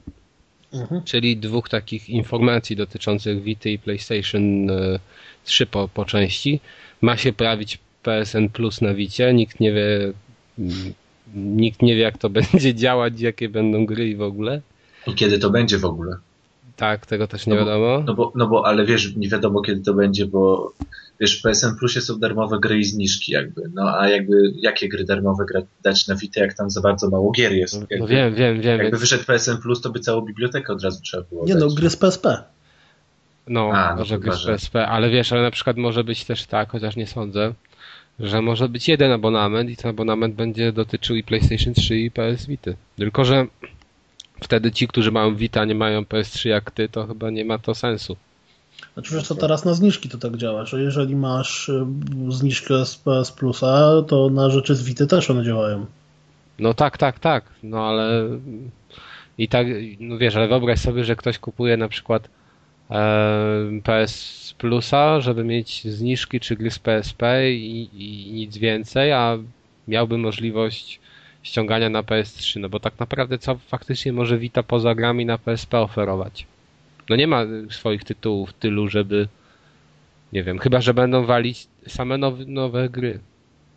mhm. czyli dwóch takich informacji dotyczących Vita i PlayStation 3 e, po, po części. Ma się pojawić PSN Plus na Vicie, nikt nie wie nikt nie wie jak to będzie działać, jakie będą gry i w ogóle.
I kiedy to będzie w ogóle.
Tak, tego też nie
no
bo, wiadomo.
No bo, no bo, ale wiesz, nie wiadomo kiedy to będzie, bo wiesz, w PSN Plusie są darmowe gry i zniżki jakby, no a jakby jakie gry darmowe gra, dać na Vita, jak tam za bardzo mało gier jest. No
jakby, no wiem, wiem, wiem.
Jakby wyszedł PSN Plus, to by całą bibliotekę od razu trzeba było
Nie
dać.
no, gry z PSP.
No, a, no może gry z PSP, ale wiesz, ale na przykład może być też tak, chociaż nie sądzę, że może być jeden abonament i ten abonament będzie dotyczył i PlayStation 3 i PS Vita. Tylko, że wtedy ci, którzy mają Vita, nie mają PS3 jak ty, to chyba nie ma to sensu.
Znaczy, wiesz co, teraz na zniżki to tak działa, że jeżeli masz y, zniżkę z PS Plusa, to na rzeczy z Vity też one działają.
No tak, tak, tak, no ale i tak, no wiesz, ale wyobraź sobie, że ktoś kupuje na przykład e, PS Plusa, żeby mieć zniżki czy gry z PSP i, i nic więcej, a miałby możliwość ściągania na PS3, no bo tak naprawdę co faktycznie może Vita poza grami na PSP oferować? No nie ma swoich tytułów tylu, żeby nie wiem, chyba, że będą walić same nowe, nowe gry.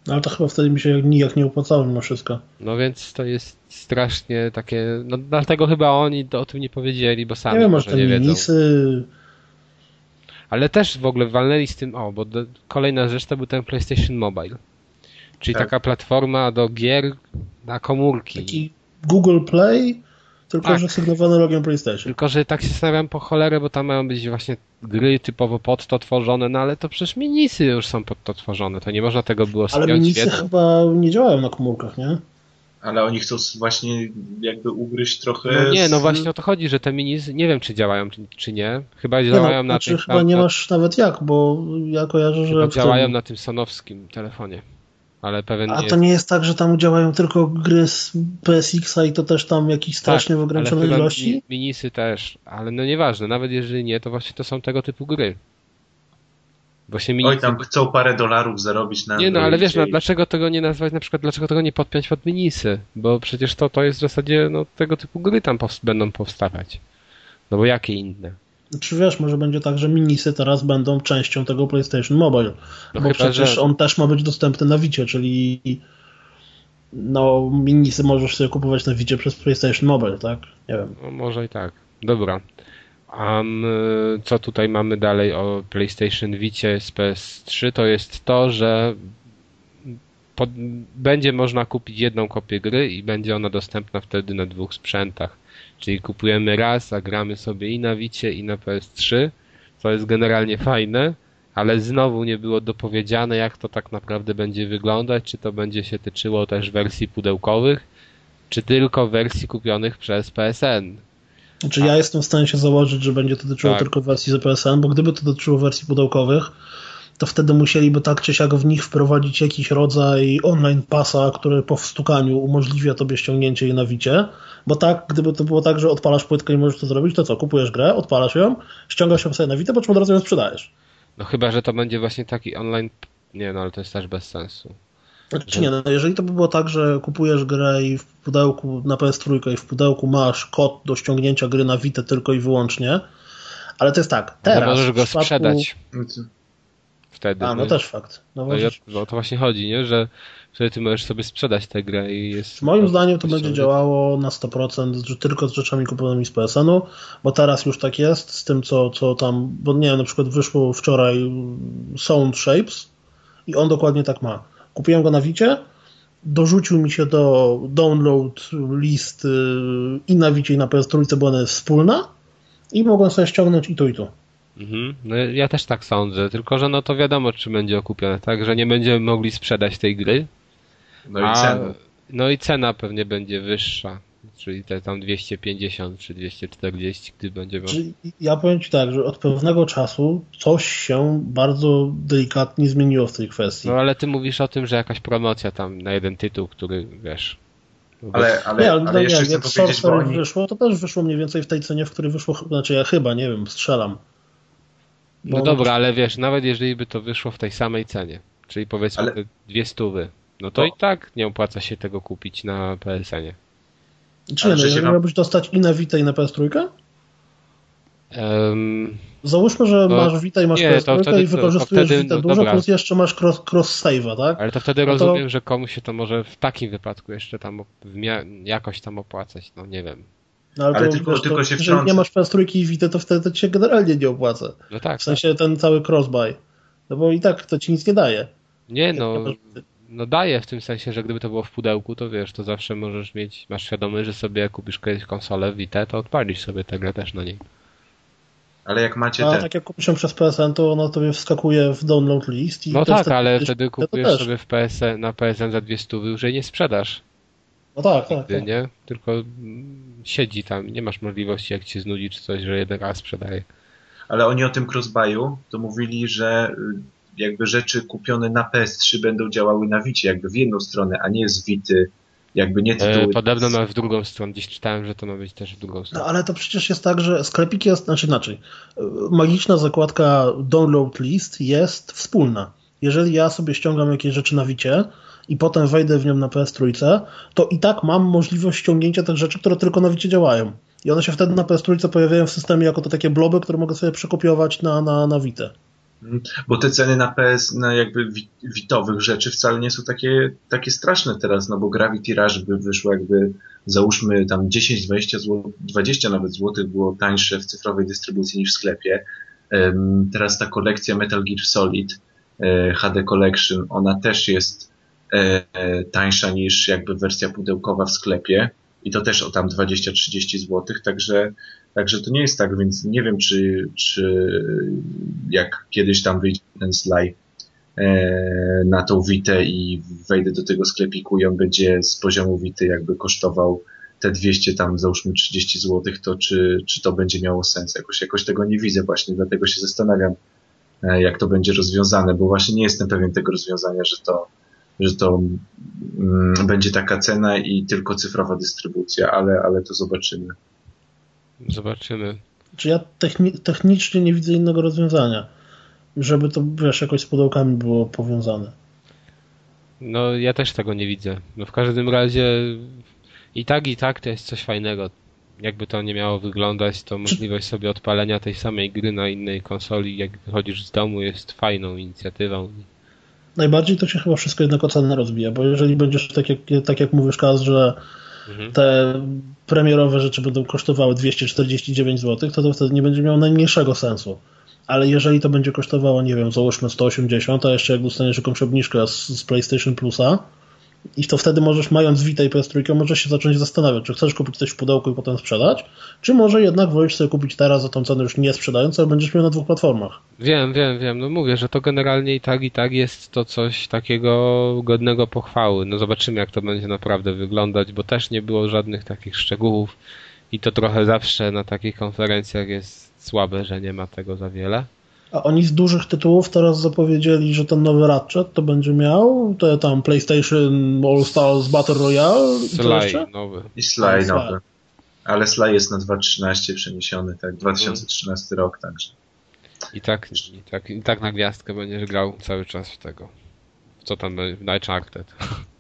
No ale to chyba wtedy mi się nijak nie opłacało mimo wszystko.
No więc to jest strasznie takie, no dlatego chyba oni o tym nie powiedzieli, bo sami
nie wiem, może te
nie wiedzą.
minisy...
Ale też w ogóle walnęli z tym, o, bo do, kolejna rzecz to był ten PlayStation Mobile. Czyli
Tak.
taka platforma do gier na komórki.
Taki Google Play, tylko
Tak.
że sygnowany logiem PlayStation.
Tylko, że tak się zastanawiam po cholerę, bo tam mają być właśnie gry typowo pod to tworzone, no ale to przecież minisy już są pod to tworzone, to nie można tego było
Ale
spiąć w
minisy
jedno.
chyba nie działają na komórkach, nie?
Ale oni chcą właśnie jakby ugryźć trochę.
No nie, no
z-
właśnie o to chodzi, że te minisy, nie wiem czy działają, czy, czy nie. Chyba
Nie
działają
no,
na
znaczy
tym,
chyba nie masz nawet jak, bo ja kojarzę, że...
chyba
w
działają
tym-
na tym sonowskim telefonie. Ale pewien
A
nie
to nie jest tak, że tam działają tylko gry z PSX-a i to też tam jakieś strasznie w
Tak,
ograniczonej ilości?
mi- Minisy też, ale no nieważne, nawet jeżeli nie, to właśnie to są tego typu gry. Właśnie minisy...
Oj, tam chcą parę dolarów zarobić na.
Nie no, ale wiesz, no, dlaczego tego nie nazwać, na przykład dlaczego tego nie podpiąć pod minisy? Bo przecież to, to jest w zasadzie, no tego typu gry tam będą powstawać. No bo jakie inne?
Czy wiesz, może będzie tak, że minisy teraz będą częścią tego PlayStation Mobile,
No
bo
chyba,
przecież
że-
on też ma być dostępny na Wicie, czyli no minisy możesz sobie kupować na Wicie przez PlayStation Mobile, tak? Nie wiem.
No, może i tak. Dobra. A co tutaj mamy dalej o PlayStation Vicie z PS3? To jest to, że pod, będzie można kupić jedną kopię gry i będzie ona dostępna wtedy na dwóch sprzętach. Czyli kupujemy raz, a gramy sobie i na Vicie, i na PS3, co jest generalnie fajne, ale znowu nie było dopowiedziane, jak to tak naprawdę będzie wyglądać, czy to będzie się tyczyło też wersji pudełkowych, czy tylko wersji kupionych przez PSN.
Znaczy ja jestem w stanie się założyć, że będzie to dotyczyło
Tak.
tylko wersji z PSN, bo gdyby to dotyczyło wersji pudełkowych, to wtedy musieliby tak czy siak w nich wprowadzić jakiś rodzaj online pasa, który po wstukaniu umożliwia tobie ściągnięcie jej na Wicie, bo tak, gdyby to było tak, że odpalasz płytkę i możesz to zrobić, to co, kupujesz grę, odpalasz ją, ściągasz ją sobie na Witę, po czym od razu ją sprzedajesz.
No chyba, że to będzie właśnie taki online. Nie, no ale to jest też bez sensu.
Znaczy nie, no jeżeli to by było tak, że kupujesz grę i w pudełku na PS3 i w pudełku masz kod do ściągnięcia gry na Witę tylko i wyłącznie, ale to jest tak, teraz
no możesz go
przypadku-
sprzedać wtedy.
A, no
nie?
też fakt. No,
No,
możesz-
no to właśnie chodzi, nie? Że wtedy ty możesz sobie sprzedać tę grę i jest.
Moim zdaniem to będzie działało na 100%, że tylko z rzeczami kupionymi z PSN-u, bo teraz już tak jest z tym, co, co tam, bo nie wiem, na przykład wyszło wczoraj Sound Shapes i on dokładnie tak ma. Kupiłem go na Wicie, dorzucił mi się do download list y, i na Wicie i na PS3, bo ona jest wspólna i mogłem sobie ściągnąć i tu i tu.
Mhm. No, ja też tak sądzę, tylko że no to wiadomo, czy będzie okupione, tak? Że nie będziemy mogli sprzedać tej gry.
No i
a,
ceny.
No i cena pewnie będzie wyższa. Czyli te tam 250 czy 240, gdy będziemy.
Czyli ja powiem Ci tak, że od pewnego czasu coś się bardzo delikatnie zmieniło w tej kwestii.
No ale ty mówisz o tym, że jakaś promocja tam na jeden tytuł, który wiesz.
Ale, ale,
nie,
ale,
ale
jeszcze
nie,
chcę
jak
powiedzieć, bo
Sorcerer
oni.
wyszło, to też wyszło mniej więcej w tej cenie, w której wyszło, znaczy ja chyba, nie wiem, strzelam.
No
Bo-
dobra, ale wiesz, nawet jeżeli by to wyszło w tej samej cenie, czyli powiedzmy
Ale-
dwie stówy, no to
No.
i tak nie opłaca się tego kupić na PSN-ie.
Czy nie, no, jeżeli
wam-
miałbyś dostać i na Vita i na PS3?
Um,
Załóżmy, że
No,
masz Vita i masz
nie, to
PS3
wtedy
i?
To
wykorzystujesz
wtedy,
Vita
no
dużo,
dobra.
plus jeszcze masz cross, cross save'a, tak?
ale to wtedy
No to-
rozumiem, że komuś się to może w takim wypadku jeszcze tam w jakoś tam opłacać, no nie wiem.
No,
ale
to,
tylko-
wiesz,
tylko się
jeżeli nie
wtrącę.
masz PS3 i Vita, to wtedy to ci się generalnie nie opłaca.
No tak.
W sensie ten cały cross-buy. No bo i tak to ci nic nie daje.
Nie no, no daje w tym sensie, że gdyby to było w pudełku, to wiesz, to zawsze możesz mieć, masz świadomość, że sobie jak kupisz kiedyś konsolę Vita, to odpalisz sobie tę grę też na niej.
Ale jak macie
A
te.
tak jak kupisz ją przez PSN, to ona tobie wskakuje w download list. I
No tak,
wtedy
ale wtedy kupujesz sobie w PSN, na PSN za dwie stówy, już jej nie sprzedasz.
No tak, tak.
Nigdy,
tak.
nie? Tylko siedzi tam, nie masz możliwości jak ci znudzi czy coś, że jeden raz sprzedaje.
Ale oni o tym crossbuyu to mówili, że y, jakby rzeczy kupione na PS3 będą działały na Wicie, jakby w jedną stronę, a nie z Wity, jakby nie
E,
tytuły.
podobno ma w drugą stronę, gdzieś czytałem, że to ma być też w drugą
No
stronę.
ale to przecież jest tak, że sklepik jest, znaczy inaczej. y, Magiczna zakładka download list jest wspólna. Jeżeli ja sobie ściągam jakieś rzeczy na Wicie i potem wejdę w nią na PS3, to i tak mam możliwość ściągnięcia tych rzeczy, które tylko na Wicie działają. I one się wtedy na PS3 pojawiają w systemie jako te takie bloby, które mogę sobie przekopiować na, na, na Vita.
Mhm. Bo te ceny na PS, na jakby witowych rzeczy wcale nie są takie, takie straszne teraz, no bo Gravity Rush by wyszło jakby, załóżmy tam 10-20 zł, 20 nawet złotych było tańsze w cyfrowej dystrybucji niż w sklepie. Teraz ta kolekcja Metal Gear Solid e, HD Collection, ona też jest tańsza niż jakby wersja pudełkowa w sklepie i to też o tam 20-30 zł, także, także to nie jest tak, więc nie wiem, czy, czy jak kiedyś tam wyjdzie ten slaj e, na tą Witę i wejdę do tego sklepiku i on będzie z poziomu Wity jakby kosztował te 200 tam załóżmy 30 zł, to czy, czy to będzie miało sens? Jakoś, jakoś tego nie widzę właśnie, dlatego się zastanawiam, e, jak to będzie rozwiązane, bo właśnie nie jestem pewien tego rozwiązania, że to, że to mm, będzie taka cena i tylko cyfrowa dystrybucja, ale, ale to zobaczymy.
Zobaczymy.
Czy ja techni technicznie nie widzę innego rozwiązania, żeby to wiesz, jakoś z pudełkami było powiązane.
No ja też tego nie widzę. No w każdym razie i tak i tak to jest coś fajnego. Jakby to nie miało wyglądać, to możliwość sobie odpalenia tej samej gry na innej konsoli, jak wychodzisz z domu, jest fajną inicjatywą.
Najbardziej to się chyba wszystko jednak o cenę rozbija, bo jeżeli będziesz, tak jak, tak jak mówisz, Kaz, że mhm. te premierowe rzeczy będą kosztowały 249 zł, to to wtedy nie będzie miało najmniejszego sensu. Ale jeżeli to będzie kosztowało, nie wiem, załóżmy 180, a jeszcze jak dostaniesz jakąś obniżkę z, z PlayStation Plusa, i to wtedy możesz, mając Vita i PS3, możesz się zacząć zastanawiać, czy chcesz kupić coś w pudełku i potem sprzedać, czy może jednak wolisz sobie kupić teraz za tą cenę już nie sprzedając, ale będziesz miał na dwóch platformach.
Wiem, wiem, wiem. No mówię, że to generalnie i tak, i tak jest to coś takiego godnego pochwały. No zobaczymy, jak to będzie naprawdę wyglądać, bo też nie było żadnych takich szczegółów i to trochę zawsze na takich konferencjach jest słabe, że nie ma tego za wiele.
A oni z dużych tytułów teraz zapowiedzieli, że ten nowy Ratchet to będzie miał te tam PlayStation All Stars Battle Royale
i Sly nowy.
I Sly nowy. Ale Sly jest na 2.13 przeniesiony, tak, 2013 rok także.
I tak, i tak, i tak na gwiazdkę będziesz grał cały czas w tego. Co tam, w Uncharted.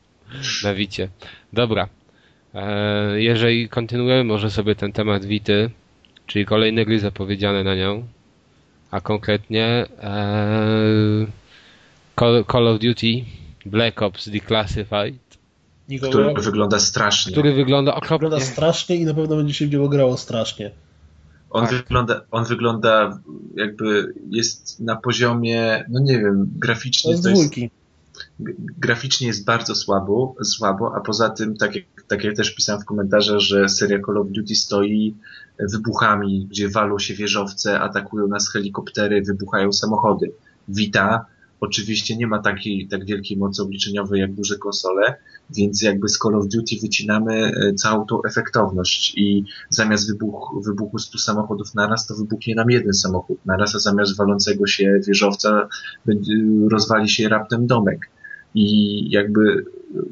na Wicie. Dobra. E, jeżeli kontynuujemy może sobie ten temat Wity, czyli kolejne gry zapowiedziane na nią, a konkretnie e, Call, Call, of Duty Black Ops Declassified.
Który wygląda strasznie.
Który wygląda okropnie.
Wygląda strasznie i na pewno będzie się w niego grało strasznie.
On, tak. wygląda, on wygląda jakby jest na poziomie, no nie wiem, graficznie.
To jest, to jest
graficznie jest bardzo słabo, słabo, a poza tym, tak jak, tak jak też pisałem w komentarzach, że seria Call of Duty stoi wybuchami, gdzie walą się wieżowce, atakują nas helikoptery, wybuchają samochody. Vita oczywiście nie ma takiej, tak wielkiej mocy obliczeniowej jak duże konsole, więc jakby z Call of Duty wycinamy e, całą tą efektowność i zamiast wybuch, wybuchu 100 samochodów naraz, to wybuchnie nam jeden samochód naraz, a zamiast walącego się wieżowca rozwali się raptem domek. I jakby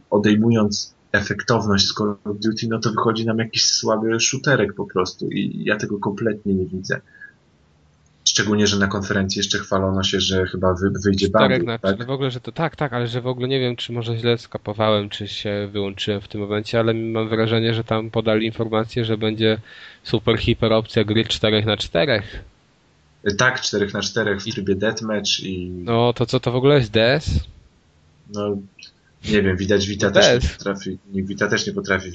odejmując efektowność z Call of Duty, no to wychodzi nam jakiś słaby shooterek po prostu i ja tego kompletnie nie widzę. Szczególnie, że na konferencji jeszcze chwalono się, że chyba wy, wyjdzie bundle,
tak? tak? W ogóle, że to tak, tak, ale że w ogóle nie wiem, czy może źle skapowałem, czy się wyłączyłem w tym momencie, ale mam wrażenie, że tam podali informację, że będzie super hiper opcja gry 4 na 4
Tak, 4 na 4 w trybie deathmatch i...
No, to co to w ogóle jest DS?
No, nie wiem, widać Vita też nie potrafi, Vita też nie potrafi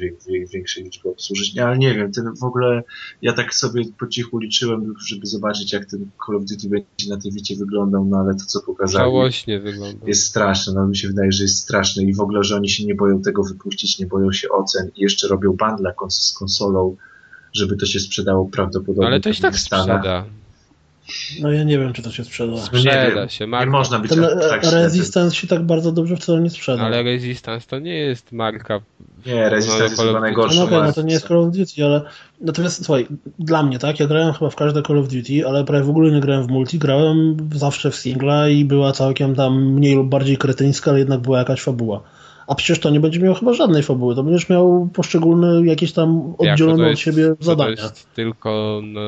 większej liczby obsłużyć, ale nie wiem, ten w ogóle, ja tak sobie po cichu liczyłem, żeby zobaczyć jak ten Call of Duty będzie na tej Wicie wyglądał, no ale to co pokazali
Żałośnie wygląda.
jest straszne, no mi się wydaje, że jest straszne i w ogóle, że oni się nie boją tego wypuścić, nie boją się ocen i jeszcze robią bundle z konsolą, żeby to się sprzedało prawdopodobnie.
Ale to się tak sprzeda.
No ja nie wiem, czy to się sprzeda.
Sprzeda się, marka.
Nie można być
Ten tak Resistance się tak bardzo dobrze wcale nie sprzeda.
Ale Resistance to nie jest marka...
Nie, Resistance jest chyba najgorsza.
No, no to nie jest Call of Duty, ale... Natomiast słuchaj, dla mnie, tak, ja grałem chyba w każde Call of Duty, ale prawie w ogóle nie grałem w multi, grałem zawsze w singla i była całkiem tam mniej lub bardziej kretyńska, ale jednak była jakaś fabuła. A przecież to nie będzie miał chyba żadnej fabuły, to będziesz miał poszczególne jakieś tam oddzielone od siebie zadania. To
jest tylko no,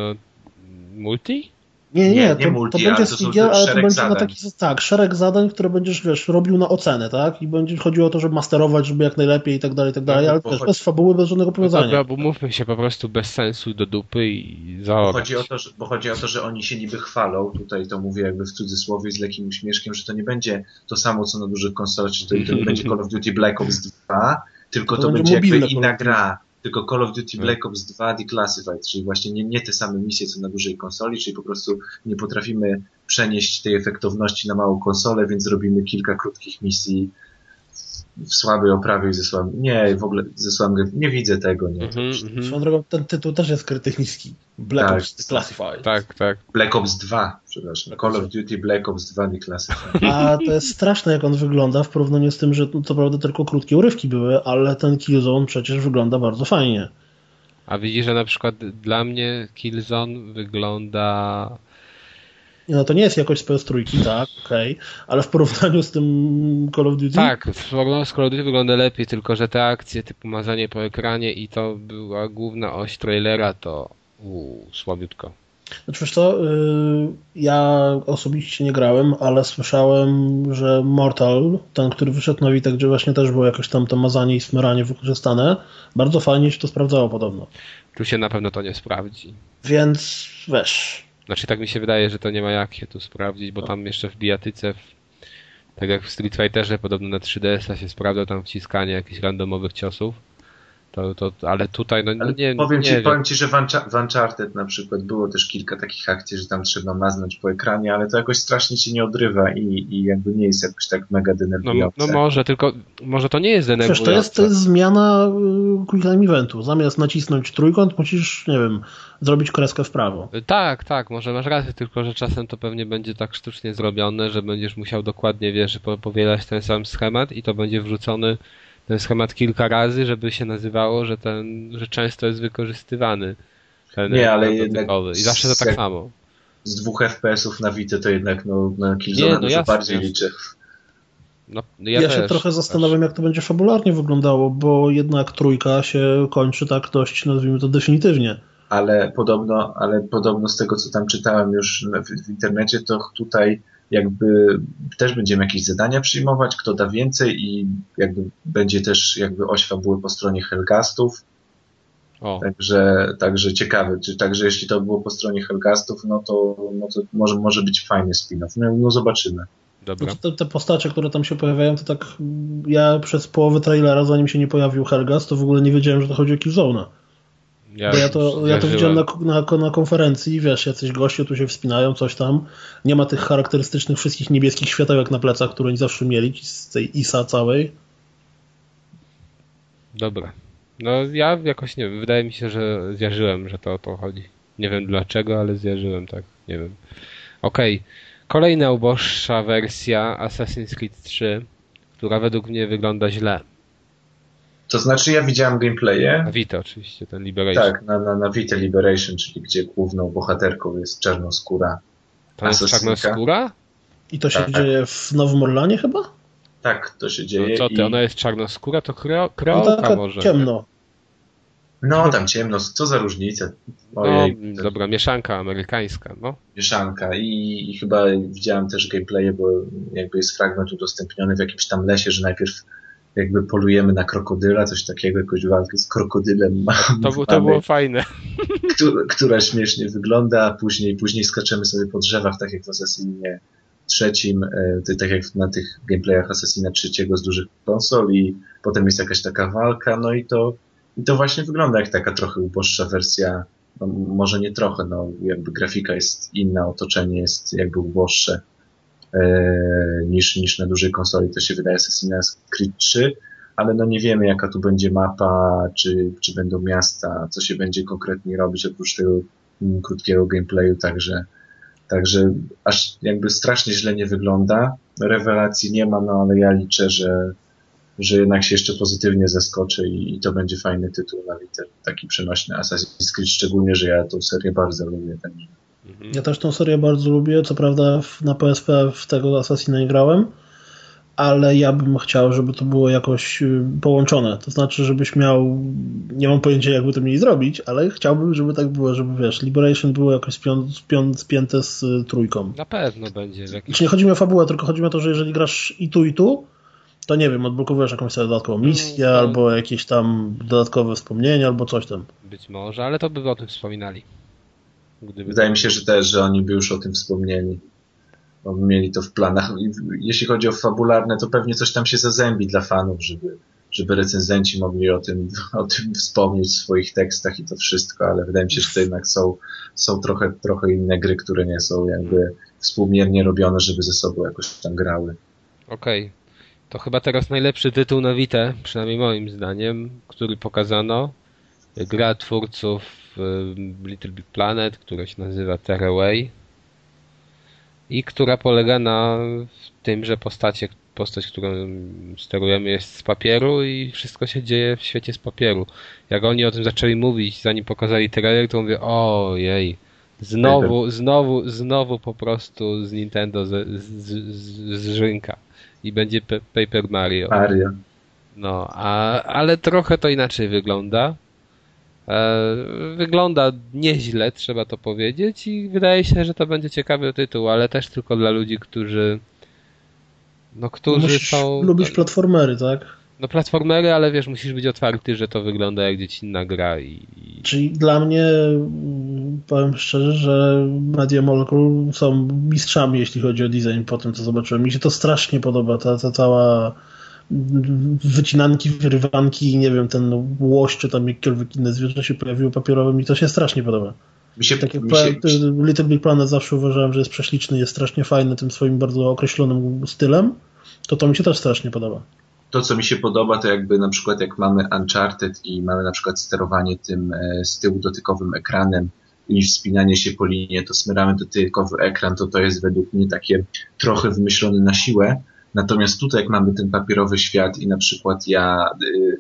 multi?
Nie, nie,
Nie,
to,
multi,
to będzie
ale
singiel, ale to będzie na taki, tak, szereg zadań, które będziesz, wiesz, robił na ocenę, tak? I będzie chodziło o to, żeby masterować, żeby jak najlepiej i tak dalej, i tak dalej,
No,
ale
bo
też bez fabuły, bez żadnego
No
powiązania.
dobra, bo mówmy się po prostu bez sensu do dupy i
Bo
zaorać.
chodzi, o to, że, bo chodzi o to, że oni się niby chwalą, tutaj to mówię jakby w cudzysłowie z lekkim uśmieszkiem, że to nie będzie to samo co na dużych konsolach, czy to, to nie będzie Call of Duty Black Ops 2, tylko
To
to,
będzie
będzie jakby inna gra. Tylko Call of Duty. Black Ops 2 Declassified, czyli właśnie nie, nie te same misje co na dużej konsoli, czyli po prostu nie potrafimy przenieść tej efektowności na małą konsolę, więc robimy kilka krótkich misji w słabej oprawie i ze słabym... Nie, w ogóle ze słabym... Nie widzę tego, nie.
Mhm,
Swoją
mhm.
drogą, ten tytuł też jest krytyjski. Black
Tak.
Ops Classified.
Tak, tak.
Black Ops 2, przepraszam. Call of Duty Black Ops 2 Declassified.
A to jest straszne, jak on wygląda w porównaniu z tym, że no, co prawda tylko krótkie urywki były, ale ten Killzone przecież wygląda bardzo fajnie.
A widzisz, że na przykład dla mnie Killzone wygląda...
No to nie jest jakoś z PS3, tak, okej, ale w porównaniu z tym Call of Duty,
Tak, w z Call of Duty wygląda lepiej, tylko że te akcje typu mazanie po ekranie i to była główna oś trailera, to uu, słabiutko.
Znaczy wiesz co, y, ja osobiście nie grałem, ale słyszałem, że Mortal, ten, który wyszedł na Witek, gdzie właśnie też było jakoś tam to mazanie i smyranie wykorzystane, bardzo fajnie się to sprawdzało podobno.
Tu się na pewno to nie sprawdzi.
Więc wiesz,
Znaczy tak mi się wydaje, że to nie ma jak się tu sprawdzić, bo tam jeszcze w bijatyce, w, tak jak w Street Fighterze, podobno na 3DS-a się sprawdza tam wciskanie jakichś randomowych ciosów. To, to, ale tutaj, no
Ale
nie,
powiem,
nie
ci,
wiem.
powiem ci, że w Uncha- w Uncharted na przykład było też kilka takich akcji, że tam trzeba maznąć po ekranie, ale to jakoś strasznie ci nie odrywa i, i jakby nie jest jakoś tak mega
No,
denerwujące.
no może, tylko może to nie jest
Przecież
denerwujące.
to jest, to jest zmiana y, Quick Time Eventu. Zamiast nacisnąć trójkąt, musisz, nie wiem, zrobić kreskę w prawo.
Tak, tak, może masz rację, tylko że czasem to pewnie będzie tak sztucznie zrobione, że będziesz musiał dokładnie, wiesz, po- powielać ten sam schemat i to będzie wrzucony ten schemat kilka razy, żeby się nazywało, że ten, że często jest wykorzystywany. Ten
Nie, ale jednak.
I zawsze to tak samo.
Z dwóch FPS-ów na Vita to jednak no, na Killzone
no
dużo bardziej
jasne.
liczę.
No,
Ja,
ja
się trochę zastanawiam, jak to będzie fabularnie wyglądało, bo jednak trójka się kończy tak dość, nazwijmy to definitywnie.
ale podobno, ale podobno z tego, co tam czytałem już w, w internecie, to tutaj jakby też będziemy jakieś zadania przyjmować, kto da więcej i jakby będzie też jakby oś fabuły po stronie Helgastów,
O,
także, także ciekawe, czy także jeśli to było po stronie Helgastów, no to, no to może, może być fajny spin-off, no, no zobaczymy.
dobra.
Znaczy, te, te postacie, które tam się pojawiają, to tak mm, ja przez połowę trailera, zanim się nie pojawił Helgas, to w ogóle nie wiedziałem, że to chodzi o Killzone'a.
Ja,
Bo ja to, ja to widziałem na, na, na konferencji, wiesz, jacyś goście tu się wspinają, coś tam. Nie ma tych charakterystycznych wszystkich niebieskich światełek na plecach, które oni zawsze mieli, z tej ISA całej.
Dobra. No ja jakoś nie wiem, wydaje mi się, że zjarzyłem, że to o to chodzi. Nie wiem dlaczego, ale zjarzyłem, tak, nie wiem. Okej, kolejna uboższa wersja Assassin's Creed 3, która według mnie wygląda źle.
To znaczy ja widziałem gameplaye,
Na Vita oczywiście, ten Liberation.
tak, na, na, na Vita Liberation, czyli gdzie główną bohaterką jest czarnoskóra.
To jest czarnoskóra?
I to się
Tak.
dzieje w Nowym Orlanie chyba?
Tak, to się
No
dzieje.
co ty,
i...
ona jest czarnoskóra, to kreo,
No
kreolka
taka
może.
ciemno.
No, tam ciemno, co za różnica.
No,
Ojej, to
dobra, mieszanka amerykańska, no.
mieszanka. I, I chyba widziałem też gameplaye, bo jakby jest fragment udostępniony w jakimś tam lesie, że najpierw jakby polujemy na krokodyla, coś takiego, jakąś walkę z krokodylem
To, bu- to było fajne.
która, która śmiesznie wygląda, a później, później skaczemy sobie po drzewach, tak jak w Assassinie trzecim, e, tak jak na tych gameplayach Assassina trzeciego z dużych konsol i potem jest jakaś taka walka, no i to, i to właśnie wygląda jak taka trochę uboższa wersja, no, może nie trochę, no jakby grafika jest inna, otoczenie jest jakby uboższe niż, niż na dużej konsoli, to się wydaje Assassin's Creed 3, ale no nie wiemy jaka tu będzie mapa, czy, czy będą miasta, co się będzie konkretnie robić oprócz tego krótkiego gameplayu, także Także aż jakby strasznie źle nie wygląda. Rewelacji nie ma, no ale ja liczę, że, że jednak się jeszcze pozytywnie zaskoczę i, i to będzie fajny tytuł na liter. Taki przenośny Assassin's Creed, szczególnie, że ja tą serię bardzo lubię. Także.
Mhm.
Ja też tą serię bardzo lubię. Co prawda na PSP w tego Assassina nie grałem, ale ja bym chciał, żeby to było jakoś y, połączone. To znaczy, żebyś miał, nie mam pojęcia, jakby to mieli zrobić, ale chciałbym, żeby tak było, żeby wiesz, Liberation było jakoś spią, spią, spięte z y, trójką.
Na pewno będzie. Jakiś...
Nie chodzi mi o fabułę, tylko chodzi mi o to, że jeżeli grasz i tu, i tu, to nie wiem, odblokowujesz jakąś dodatkową misję, no, albo jakieś tam dodatkowe wspomnienia, albo coś tam.
Być może, ale to by o tym wspominali.
Gdyby Wydaje mi się, że też, że oni by już o tym wspomnieli. Bo mieli to w planach. Jeśli chodzi o fabularne, to pewnie coś tam się zazębi dla fanów, żeby, żeby recenzenci mogli o tym, o tym wspomnieć w swoich tekstach i to wszystko, ale wydaje mi się, że to jednak są, są trochę, trochę inne gry, które nie są jakby współmiernie robione, żeby ze sobą jakoś tam grały.
Okej. Okay. To chyba teraz najlepszy tytuł na Vita, przynajmniej moim zdaniem, który pokazano. Gra twórców Little Big Planet, która się nazywa Tearaway i która polega na tym, że postacie, postać, którą sterujemy jest z papieru i wszystko się dzieje w świecie z papieru. Jak oni o tym zaczęli mówić, zanim pokazali trailer, to mówię, ojej, znowu, znowu, znowu po prostu z Nintendo z, z, z, z Rzynka i będzie Paper Mario.
Mario.
No, a, ale trochę to inaczej wygląda. E, wygląda nieźle, trzeba to powiedzieć i wydaje się, że to będzie ciekawy tytuł, ale też tylko dla ludzi, którzy no, którzy
Musisz
są...
lubić platformery, tak?
No platformery, ale wiesz, musisz być otwarty, że to wygląda jak dziecinna gra i...
Czyli dla mnie, powiem szczerze, że Media Molecule są mistrzami, jeśli chodzi o design po tym, co zobaczyłem. Mi się to strasznie podoba, ta, ta cała wycinanki, wyrywanki, nie wiem, ten łoś, czy tam jakiekolwiek inne zwierzę się pojawiło papierowe, mi to się strasznie podoba. Mi się, tak jak mi się... Little Big Planet zawsze uważałem, że jest prześliczny, jest strasznie fajny tym swoim bardzo określonym stylem, to to mi się też strasznie podoba.
To, co mi się podoba, to jakby na przykład jak mamy Uncharted i mamy na przykład sterowanie tym e, z tyłu dotykowym ekranem i wspinanie się po linie, to smyramy dotykowy ekran, to to jest według mnie takie trochę wymyślone na siłę, Natomiast tutaj, jak mamy ten papierowy świat i na przykład ja y,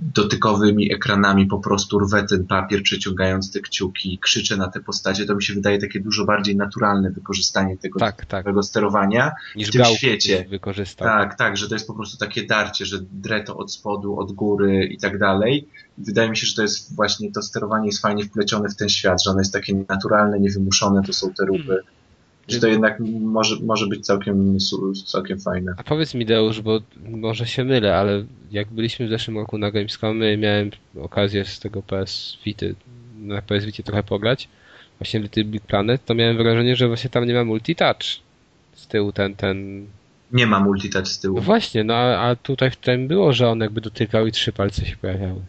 dotykowymi ekranami po prostu rwę ten papier, przeciągając te kciuki, krzyczę na te postacie, to mi się wydaje takie dużo bardziej naturalne wykorzystanie tego, tak, tak. sterowania
Niż
w tym świecie.
Wykorzystał.
Tak, tak, że to jest po prostu takie darcie, że drę to od spodu, od góry i tak dalej. Wydaje mi się, że to jest właśnie to sterowanie jest fajnie wplecione w ten świat, że ono jest takie naturalne, niewymuszone, to są te ruchy. Hmm że to jednak może, może być całkiem, całkiem fajne.
A powiedz mi Deusz, bo może się mylę, ale jak byliśmy w zeszłym roku na Gamescomie, miałem okazję z tego PS Vity, na PS Vita trochę pograć, właśnie Little Big Planet, to miałem wrażenie, że właśnie tam nie ma multitouch z tyłu ten, ten...
Nie ma multitouch z tyłu.
No właśnie, no a, a tutaj w tym było, że on jakby dotykał i trzy palce się pojawiały.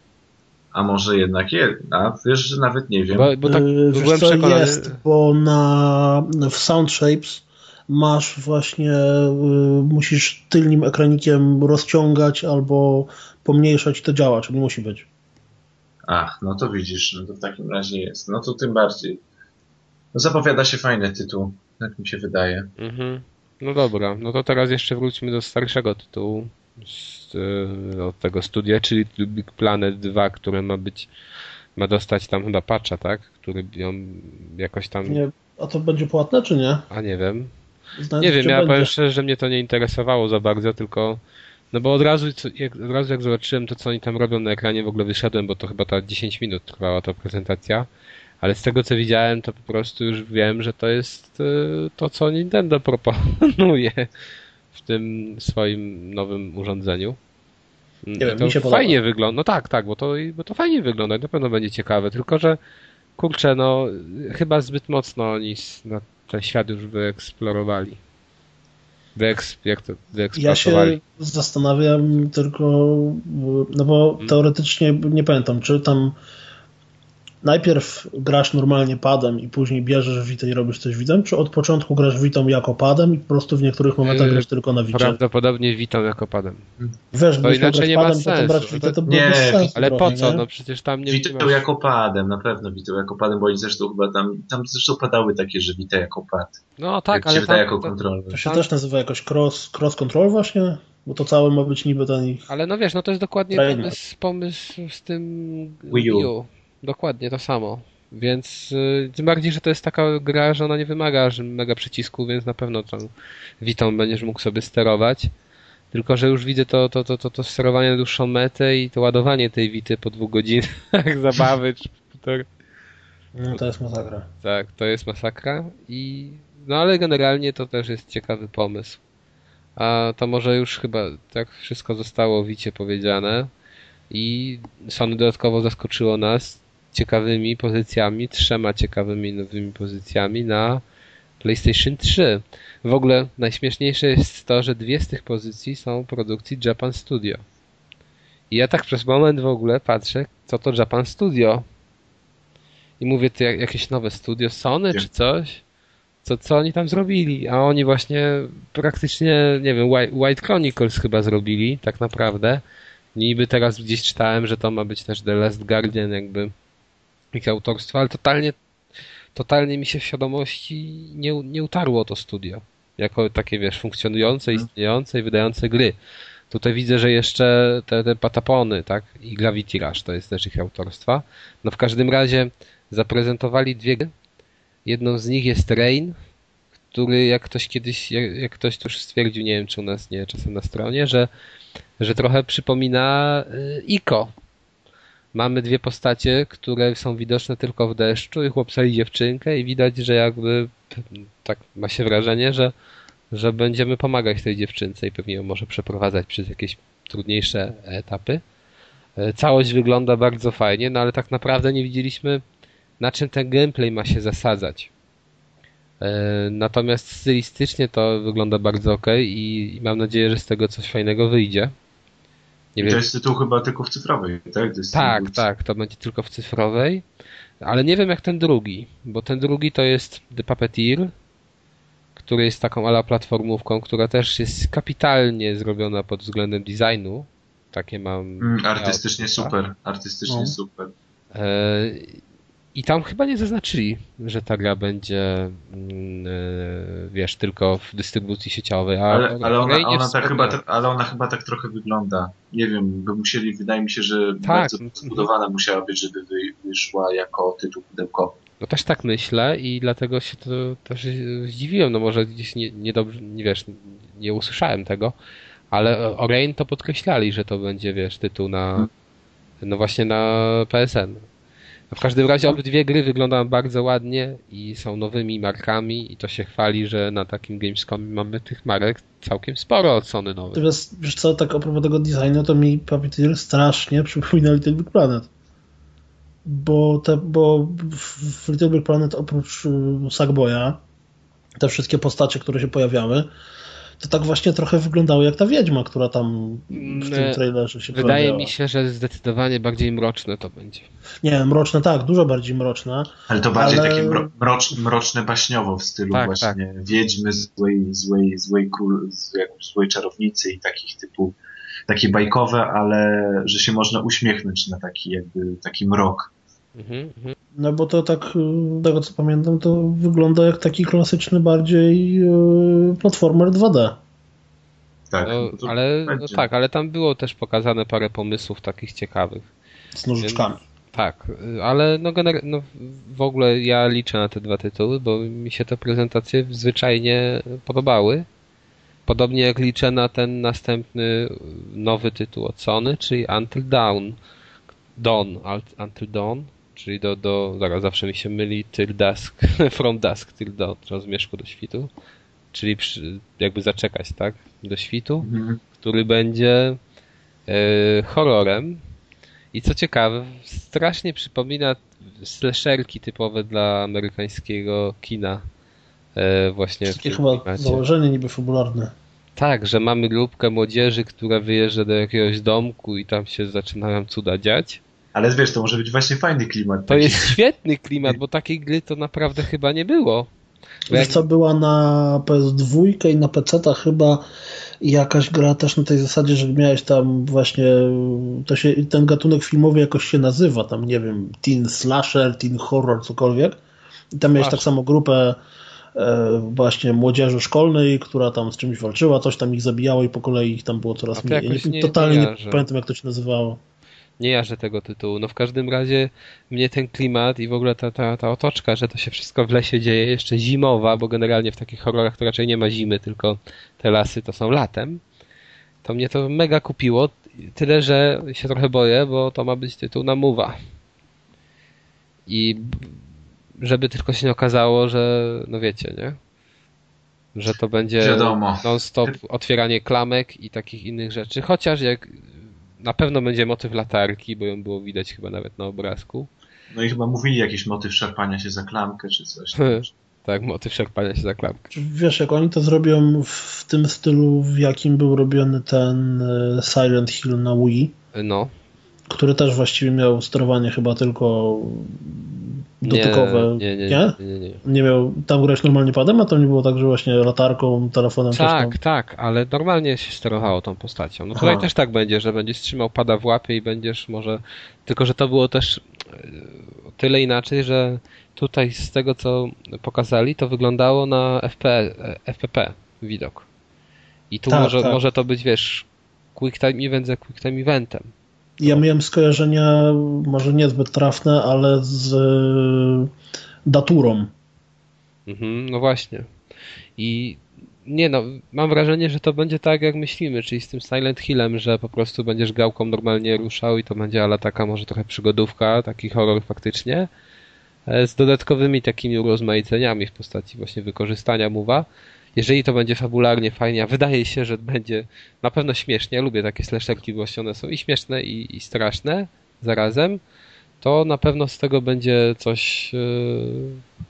A może jednak jest, a wiesz, że nawet nie wiem.
Bo, bo tak yy, byłem co, przekonany... jest, bo na, w Sound Shapes masz właśnie, yy, musisz tylnym ekranikiem rozciągać albo pomniejszać to działa, czyli musi być.
Ach, no to widzisz, no to w takim razie jest. No to tym bardziej. No zapowiada się fajny tytuł, jak mi się wydaje. Mhm.
No dobra, no to teraz jeszcze wróćmy do starszego tytułu z, od tego studia, czyli Big Planet 2, które ma być, ma dostać tam chyba patcha, tak? Który ją jakoś tam...
Nie, a to będzie płatne, czy nie?
A nie wiem. nie wiem, ja będzie. powiem szczerze, że mnie to nie interesowało za bardzo, tylko no bo od razu, jak, od razu jak zobaczyłem to, co oni tam robią na ekranie, w ogóle wyszedłem, bo to chyba ta 10 minut trwała ta prezentacja, ale z tego, co widziałem, to po prostu już wiem, że to jest e, to, co Nintendo proponuje w tym swoim nowym urządzeniu.
Nie wiem,
to
mi się
fajnie
podoba.
wygląda. No tak, tak, bo to, bo to fajnie wygląda na pewno będzie ciekawe, tylko że kurczę, no chyba zbyt mocno oni na ten świat już wyeksplorowali. Wyeks, jak to
Ja się zastanawiam tylko, no bo hmm. teoretycznie nie pamiętam, czy tam najpierw grasz normalnie padem i później bierzesz Vita i robisz coś witem, czy od początku grasz Vitą jako padem i po prostu w niektórych momentach yy, grasz tylko na Vicie?
Prawdopodobnie Vitą jako padem.
Wiesz, to inaczej nie padem, ma sensu. Brać Vita, to nie, sensu
ale po co? Nie? No przecież tam nie
Vitą masz... jako padem, na pewno Vitą jako padem, bo oni zresztą chyba tam, tam zresztą padały takie, że Vita jako pad.
No tak,
ale
tam,
jako kontroler.
To się tam... też nazywa jakoś cross, cross control właśnie? Bo to całe ma być niby ten ich...
Ale no wiesz, no to jest dokładnie pomysł, pomysł z tym Wii U. Dokładnie to samo. Więc y, tym bardziej, że to jest taka gra, że ona nie wymaga mega przycisku, więc na pewno tą Witą będziesz mógł sobie sterować. Tylko, że już widzę to, to, to, to, to sterowanie na dłuższą metę i to ładowanie tej Wity po dwóch godzinach zabawy czy półtora.
No to jest masakra.
Tak, to jest masakra i no ale generalnie to też jest ciekawy pomysł. A to może już chyba tak wszystko zostało wicie powiedziane i Sony dodatkowo zaskoczyło nas ciekawymi pozycjami, trzema ciekawymi nowymi pozycjami na PlayStation 3. W ogóle najśmieszniejsze jest to, że dwie z tych pozycji są produkcji Japan Studio. I ja tak przez moment w ogóle patrzę, co to Japan Studio. I mówię, to jakieś nowe studio Sony czy coś? Co, co oni tam zrobili? A oni właśnie praktycznie, nie wiem, White Chronicles chyba zrobili, tak naprawdę. Niby teraz gdzieś czytałem, że to ma być też The Last Guardian, jakby ich autorstwo, ale totalnie, totalnie mi się w świadomości nie, nie utarło to studio. Jako takie, wiesz, funkcjonujące, mhm. istniejące i wydające gry. Tutaj widzę, że jeszcze te, te Patapony, tak, i Gravity Rush to jest też ich autorstwa. No w każdym razie zaprezentowali dwie gry. Jedną z nich jest Rain, który jak ktoś kiedyś, jak, jak ktoś tu już stwierdził, nie wiem czy u nas nie, czasem na stronie, że, że trochę przypomina y, Ico mamy dwie postacie, które są widoczne tylko w deszczu i chłopca i dziewczynkę i widać, że jakby tak ma się wrażenie, że, że będziemy pomagać tej dziewczynce i pewnie ją może przeprowadzać przez jakieś trudniejsze etapy. E, całość wygląda bardzo fajnie, no ale tak naprawdę nie widzieliśmy na czym ten gameplay ma się zasadzać. E, natomiast stylistycznie to wygląda bardzo ok i mam nadzieję, że z tego coś fajnego wyjdzie.
Nie wiem. To jest tytuł chyba tylko w cyfrowej, tak?
tak, tak, to będzie tylko w cyfrowej. Ale nie wiem jak ten drugi, bo ten drugi to jest The Puppeteer, który jest taką ala platformówką, która też jest kapitalnie zrobiona pod względem designu. Takie mam.
Mm, artystycznie super, artystycznie no. super.
I tam chyba nie zaznaczyli, że ta gra będzie, mm, e, wiesz, tylko w dystrybucji sieciowej.
ale, ale, ona, ona tak chyba, ale ona chyba tak trochę wygląda. Nie wiem, by musieli, wydaje mi się, że tak. bardzo zbudowana musiała być, żeby wyszła jako tytuł pudełkowy.
No też tak myślę i dlatego się to też zdziwiłem. No może gdzieś nie, nie, dobrze, nie wiesz, nie usłyszałem tego, ale o Rain to podkreślali, że to będzie, wiesz, tytuł na, no właśnie na PSN. W każdym razie obydwie gry wyglądają bardzo ładnie i są nowymi markami i to się chwali, że na takim Gamescomie mamy tych marek całkiem sporo od Sony nowych.
Natomiast wiesz co, tak propos tego designu, to mi Puppeteer strasznie przypomina Little Big Planet. Bo, te, bo w Little Big Planet oprócz y, Sackboya te wszystkie postacie, które się pojawiały, to tak właśnie trochę wyglądało jak ta wiedźma, która tam w tym mm, trailerze się
Wydaje pojawiała. mi się, że zdecydowanie bardziej mroczne to będzie.
Nie, mroczne tak, dużo bardziej mroczne.
Ale to bardziej ale... takie mroczne, mroczne baśniowo w stylu tak, właśnie tak. wiedźmy, złej, złej, złej, król, złej czarownicy i takich typu takie bajkowe, ale że się można uśmiechnąć na taki jakby taki mrok. Mhm,
mhm. No bo to tak, y, tego co pamiętam, to wygląda jak taki klasyczny bardziej y, platformer 2D.
Tak, no, ale, no tak, ale tam było też pokazane parę pomysłów takich ciekawych.
Z nożyczkami.
tak, y, ale no, gener- no w ogóle ja liczę na te dwa tytuły, bo mi się te prezentacje zwyczajnie podobały. Podobnie jak liczę na ten następny nowy tytuł od Sony, czyli Until Dawn. Dawn, Until Dawn, czyli do, do zaraz zawsze mi się myli till dusk, from dusk till dawn, od zmierzchu do świtu, czyli przy, jakby zaczekać, tak, do świtu, mhm. który będzie e, horrorem i co ciekawe, strasznie przypomina slasherki typowe dla amerykańskiego kina. E, właśnie
Takie chyba klimacie. założenie niby fabularne.
Tak, że mamy grupkę młodzieży, która wyjeżdża do jakiegoś domku i tam się zaczynają cuda dziać.
Ale wiesz, to może być właśnie fajny klimat.
To jest świetny klimat, bo takiej gry to naprawdę chyba nie było.
Wiesz jak... co, była na PS2 i na PC chyba jakaś gra też na tej zasadzie, że miałeś tam właśnie, to się, ten gatunek filmowy jakoś się nazywa, tam nie wiem, teen slasher, teen horror, cokolwiek. I tam miałeś tak samo grupę e, właśnie młodzieży szkolnej, która tam z czymś walczyła, coś tam ich zabijało i po kolei ich tam było coraz mniej. Nie, totalnie nie, nie pamiętam jak to się nazywało
nie jarzę tego tytułu. No w każdym razie mnie ten klimat i w ogóle ta, ta, ta otoczka, że to się wszystko w lesie dzieje, jeszcze zimowa, bo generalnie w takich horrorach to raczej nie ma zimy, tylko te lasy to są latem. to mnie to mega kupiło. Tyle, że się trochę boję, bo to ma być tytuł na Mowa. I żeby tylko się nie okazało, że no wiecie, nie? Że to będzie non-stop otwieranie klamek i takich innych rzeczy. Chociaż jak na pewno będzie motyw latarki, bo ją było widać chyba nawet na obrazku.
No i chyba mówili jakiś motyw szarpania się za klamkę czy coś.
tak, motyw szarpania się za klamkę.
Wiesz, jak oni to zrobią w tym stylu, w jakim był robiony ten e, Silent Hill na Wii.
No.
Który też właściwie miał sterowanie chyba tylko dotykowe.
Nie, nie, nie. Nie, nie, nie.
miał, tam grać normalnie padem, a tam nie było tak, że właśnie latarką, telefonem.
Tak, tak, ale normalnie się sterowało tą postacią. No tutaj też tak będzie, że będziesz trzymał pada w łapie i będziesz może, tylko że to było też e, tyle inaczej, że tutaj z tego co pokazali, to wyglądało na FP, FPP widok. I tu tak, może, tak. może to być, wiesz, quick time event za quick time eventem.
Ja miałem skojarzenia, może niezbyt trafne, ale z e, daturą.
Mhm, no właśnie. I nie no, mam wrażenie, że to będzie tak jak myślimy, czyli z tym Silent Hillem, że po prostu będziesz gałką normalnie ruszał i to będzie ale taka może trochę przygodówka, taki horror faktycznie, e, z dodatkowymi takimi urozmaiceniami w postaci właśnie wykorzystania muwa jeżeli to będzie fabularnie fajnie, a wydaje się, że będzie na pewno śmiesznie, ja lubię takie slasherki, bo one są i śmieszne i, i straszne zarazem, to na pewno z tego będzie coś, yy,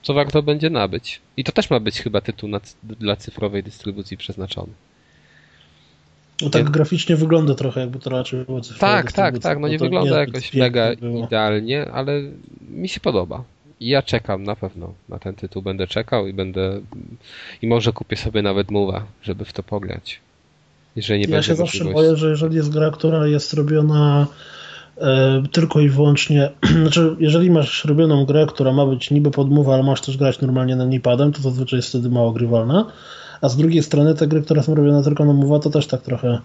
co warto będzie nabyć. I to też ma być chyba tytuł na, dla cyfrowej dystrybucji przeznaczony.
No tak graficznie wygląda trochę, jakby to raczej było
cyfrowa Tak, tak, tak. No nie wygląda jakoś mega idealnie, ale mi się podoba ja czekam na pewno na ten tytuł. Będę czekał i będę. I może kupię sobie nawet Mowa, żeby w to pograć. Jeżeli nie
ja się zawsze boję, że jeżeli jest gra, która jest robiona e, tylko i wyłącznie. Znaczy, jeżeli masz robioną grę, która ma być niby pod Mowa, ale masz też grać normalnie na padem, to zazwyczaj jest wtedy mało grywalna. A z drugiej strony te gry, które są robione tylko na Mowa, to też tak trochę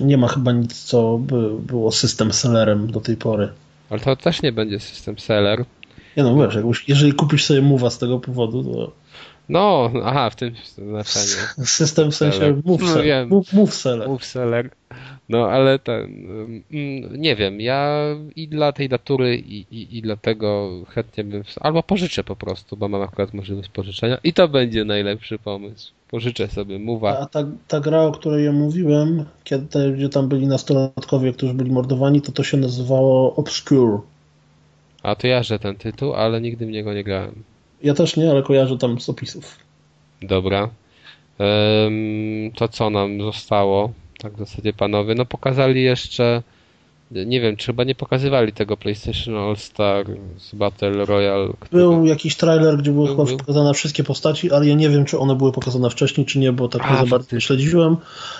nie ma chyba nic, co by było system sellerem do tej pory.
Ale to też nie będzie system seller,
nie no, wiesz, już, jeżeli kupisz sobie mowa z tego powodu, to...
No, aha, w tym znaczeniu.
System w sensie move, no, seller. Move, move seller.
Move seller. No, ale ten, mm, nie wiem, ja i dla tej datury i, i, i dlatego chętnie bym, albo pożyczę po prostu, bo mam akurat możliwość pożyczenia i to będzie najlepszy pomysł. Pożyczę sobie Mowa.
A ta, ta gra, o której ja mówiłem, kiedy, gdzie tam byli nastolatkowie, którzy byli mordowani, to to się nazywało Obscure.
A to jarzę ten tytuł, ale nigdy w niego nie grałem.
Ja też nie, ale kojarzę tam z opisów.
Dobra. to co nam zostało? Tak w zasadzie panowie. No pokazali jeszcze nie wiem, czy chyba nie pokazywali tego PlayStation All Star z Battle Royale.
Który... Był jakiś trailer, gdzie były chyba pokazane wszystkie postaci, ale ja nie wiem, czy one były pokazane wcześniej, czy nie, bo tak nie za bardzo śledziłem,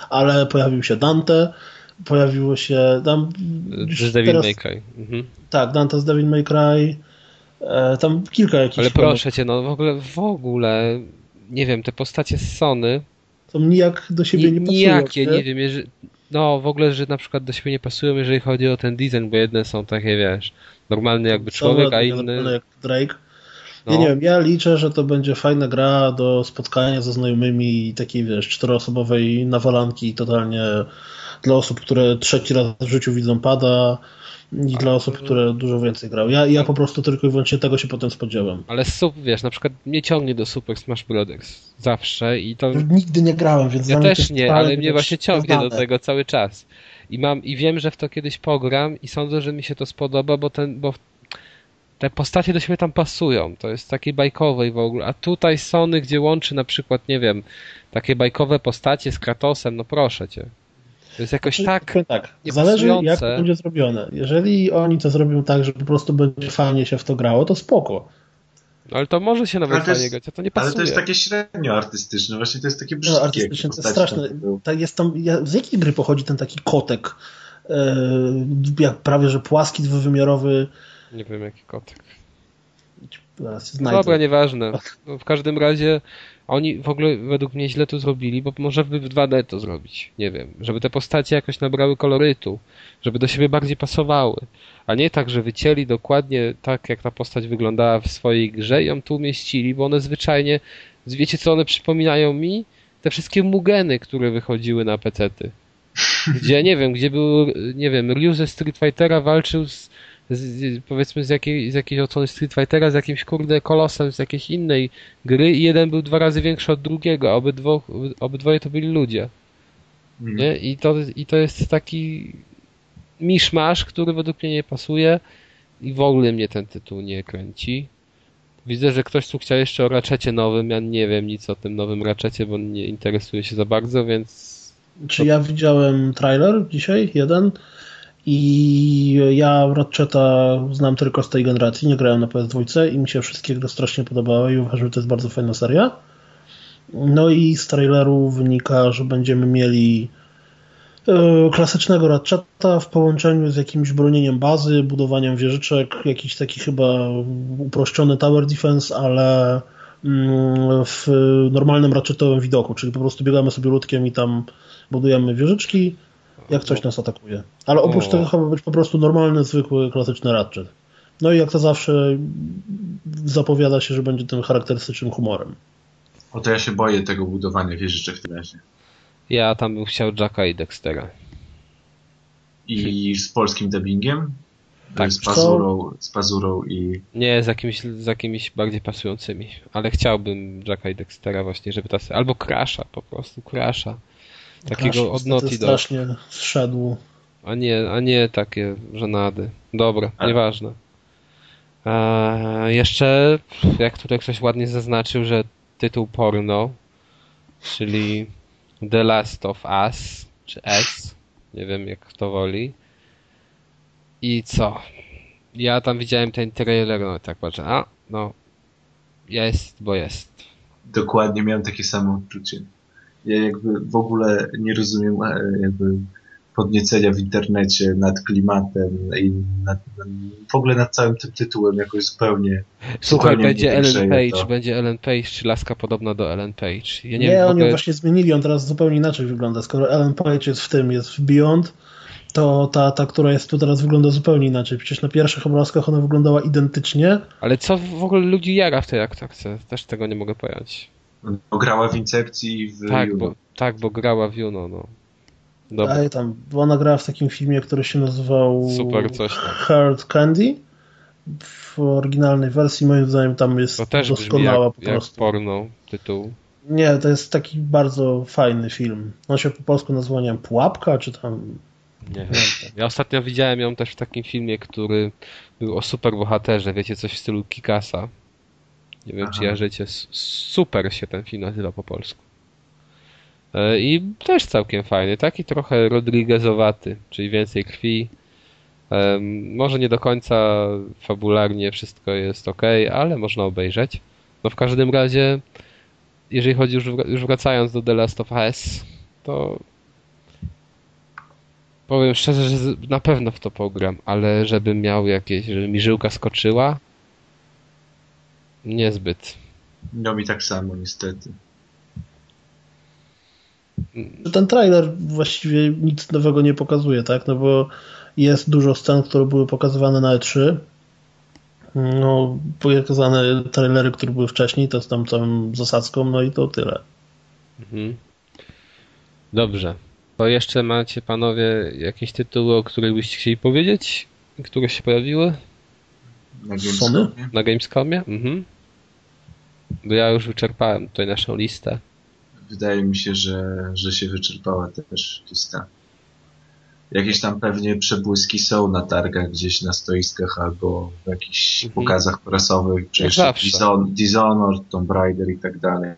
ale pojawił się Dante, pojawiło się tam...
Z Devil teraz, May Cry. Mhm.
Tak, Dante z Devil May Cry. E, tam kilka jakichś...
Ale proszę cię, no w ogóle, w ogóle, nie wiem, te postacie z Sony...
To nijak do siebie nie, nie pasują.
Nijakie, nie, nie wiem, jeżeli, no w ogóle, że na przykład do siebie nie pasują, jeżeli chodzi o ten design, bo jedne są takie, wiesz, normalny jakby człowiek, a inny...
jak Drake. No. Ja nie wiem, ja liczę, że to będzie fajna gra do spotkania ze znajomymi i takiej, wiesz, czteroosobowej nawalanki totalnie dla osób, które trzeci raz w życiu widzą pada i dla osób, które dużo więcej grały. Ja, ja po prostu tylko i wyłącznie tego się potem spodziewam.
Ale sup, wiesz, na przykład mnie ciągnie do Super Smash Brothers zawsze i to...
Nigdy nie grałem, więc...
Ja też nie, ale mnie właśnie ciągnie do tego cały czas. I mam, i wiem, że w to kiedyś pogram i sądzę, że mi się to spodoba, bo ten, bo te postacie do siebie tam pasują. To jest takie bajkowe i w ogóle. A tutaj Sony, gdzie łączy na przykład, nie wiem, takie bajkowe postacie z Kratosem, no proszę cię. To jest jakoś znaczy, tak. tak.
Zależy, jak to będzie zrobione. Jeżeli oni to zrobią tak, że po prostu będzie fajnie się w to grało, to spoko.
No, ale to może się nawet fajnie grać, a to nie pasuje.
Ale to jest takie średnio artystyczne, właśnie to jest takie no, brzydkie. No, artystyczne
to jest straszne. Tak jest tam, z jakiej gry pochodzi ten taki kotek? E, jak prawie, że płaski, dwuwymiarowy.
Nie wiem, jaki kotek. Dobra, nieważne. No, w każdym razie oni w ogóle według mnie źle to zrobili, bo może by w 2D to zrobić. Nie wiem. Żeby te postacie jakoś nabrały kolorytu, żeby do siebie bardziej pasowały. A nie tak, że wycięli dokładnie tak, jak ta postać wyglądała w swojej grze i ją tu umieścili, bo one zwyczajnie, wiecie co one przypominają mi? Te wszystkie mugeny, które wychodziły na pecety. gdzie, nie wiem, gdzie był, nie wiem, Ryu ze Street Fightera walczył z, z, powiedzmy z, jakiej, z jakiejś odsłony Street Fightera z jakimś kurde kolosem z jakiejś innej gry i jeden był dwa razy większy od drugiego, a obydwo, obydwoje to byli ludzie.
Mhm.
Nie? I, to, I to jest taki miszmasz, który według mnie nie pasuje i w ogóle mnie ten tytuł nie kręci. Widzę, że ktoś tu chciał jeszcze o Ratchetie nowym, ja nie wiem nic o tym nowym Ratchetie, bo nie interesuje się za bardzo, więc...
Czy ja widziałem trailer dzisiaj, jeden, i ja Ratcheta znam tylko z tej generacji, nie grałem na PS2 i mi się wszystkie gry strasznie podobały i uważam, że to jest bardzo fajna seria. No i z traileru wynika, że będziemy mieli e, klasycznego Ratcheta w połączeniu z jakimś bronieniem bazy, budowaniem wieżyczek, jakiś taki chyba uproszczony tower defense, ale mm, w normalnym ratchetowym widoku, czyli po prostu biegamy sobie ludkiem i tam budujemy wieżyczki, jak coś nas atakuje. Ale oprócz
O.
tego chyba być po prostu normalny, zwykły, klasyczny ratchet. No i jak to zawsze zapowiada się, że będzie tym charakterystycznym humorem.
O to ja się boję tego budowania wieżyczek w tym razie.
Ja tam bym chciał Jacka i Dextera.
I z polskim dubbingiem?
Tak.
Z pazurą, z pazurą i...
Nie, z jakimiś, z jakimiś bardziej pasującymi, ale chciałbym Jacka i Dextera właśnie, żeby ta... Albo Crasha, po prostu Crasha. Takiego
Crash
od Naughty Dog.
strasznie zszedł.
A nie, a nie takie żenady. Dobra,
Ale-
nieważne. Eee, jeszcze, jak tutaj ktoś ładnie zaznaczył, że tytuł porno, czyli The Last of Us, czy S, nie wiem jak kto woli. I co? Ja tam widziałem ten trailer, no i tak patrzę, a, no, jest, bo jest.
Dokładnie miałem takie samo odczucie. Ja jakby w ogóle nie rozumiem e, jakby podniecenia w internecie nad klimatem i nad, w ogóle nad całym tym tytułem jakoś zupełnie
Słuchaj,
Zupełnie
będzie Ellen Page,
to.
będzie Ellen Page, czy laska podobna do Ellen Page. Ja nie,
Nie,
wiem,
oni
ogóle...
ją właśnie zmienili, on teraz zupełnie inaczej wygląda. Skoro Ellen Page jest w tym, jest w Beyond, to ta, ta, która jest tu teraz wygląda zupełnie inaczej. Przecież na pierwszych obrazkach ona wyglądała identycznie.
Ale co w ogóle ludzi jara w tej aktorce? Też tego nie mogę pojąć.
No, grała w Incepcji i w
Tak,
Juno.
bo, tak, bo grała w Juno, no. Dobra,
Ej, tam, bo ona grała w takim filmie, który się nazywał
super coś tam.
Hard Candy. W oryginalnej wersji moim zdaniem tam jest
To też
doskonała
jak,
po
jak
prostu.
porno tytuł.
Nie, to jest taki bardzo fajny film. On się po polsku nazywa, nie wiem, Pułapka, czy tam...
Nie wiem. Ja ostatnio widziałem ją też w takim filmie, który był o superbohaterze, wiecie, coś w stylu Kikasa. Nie wiem, czy
Aha.
ja życie. Super się ten film nazywa po polsku. E, I też całkiem fajny, taki trochę Rodriguezowaty, czyli więcej krwi. Może nie do końca fabularnie wszystko jest ok, ale można obejrzeć. No w każdym razie, jeżeli chodzi już, już wracając do The Last of Us, to powiem szczerze, że na pewno w to pogram, ale żebym miał jakieś, żeby mi żyłka skoczyła, niezbyt.
No mi tak samo niestety.
Ten trailer właściwie nic nowego nie pokazuje, tak? No bo jest dużo scen, które były pokazywane na E3. No, pokazane trailery, które były wcześniej, to z tam całą zasadzką, no i to tyle.
Mhm. Dobrze. To jeszcze macie panowie jakieś tytuły, o których byście chcieli powiedzieć? Które się pojawiły
Na
Sony?
Gamescomie.
na Gamescomie? Mhm. Bo ja już wyczerpałem tutaj naszą listę.
Wydaje mi się, że, że się wyczerpała też lista. Jakieś tam pewnie przebłyski są na targach gdzieś na stoiskach albo w jakichś
Mhm.
pokazach prasowych, czy jeszcze. Dishon- Dishonored, Tomb Raider i tak dalej.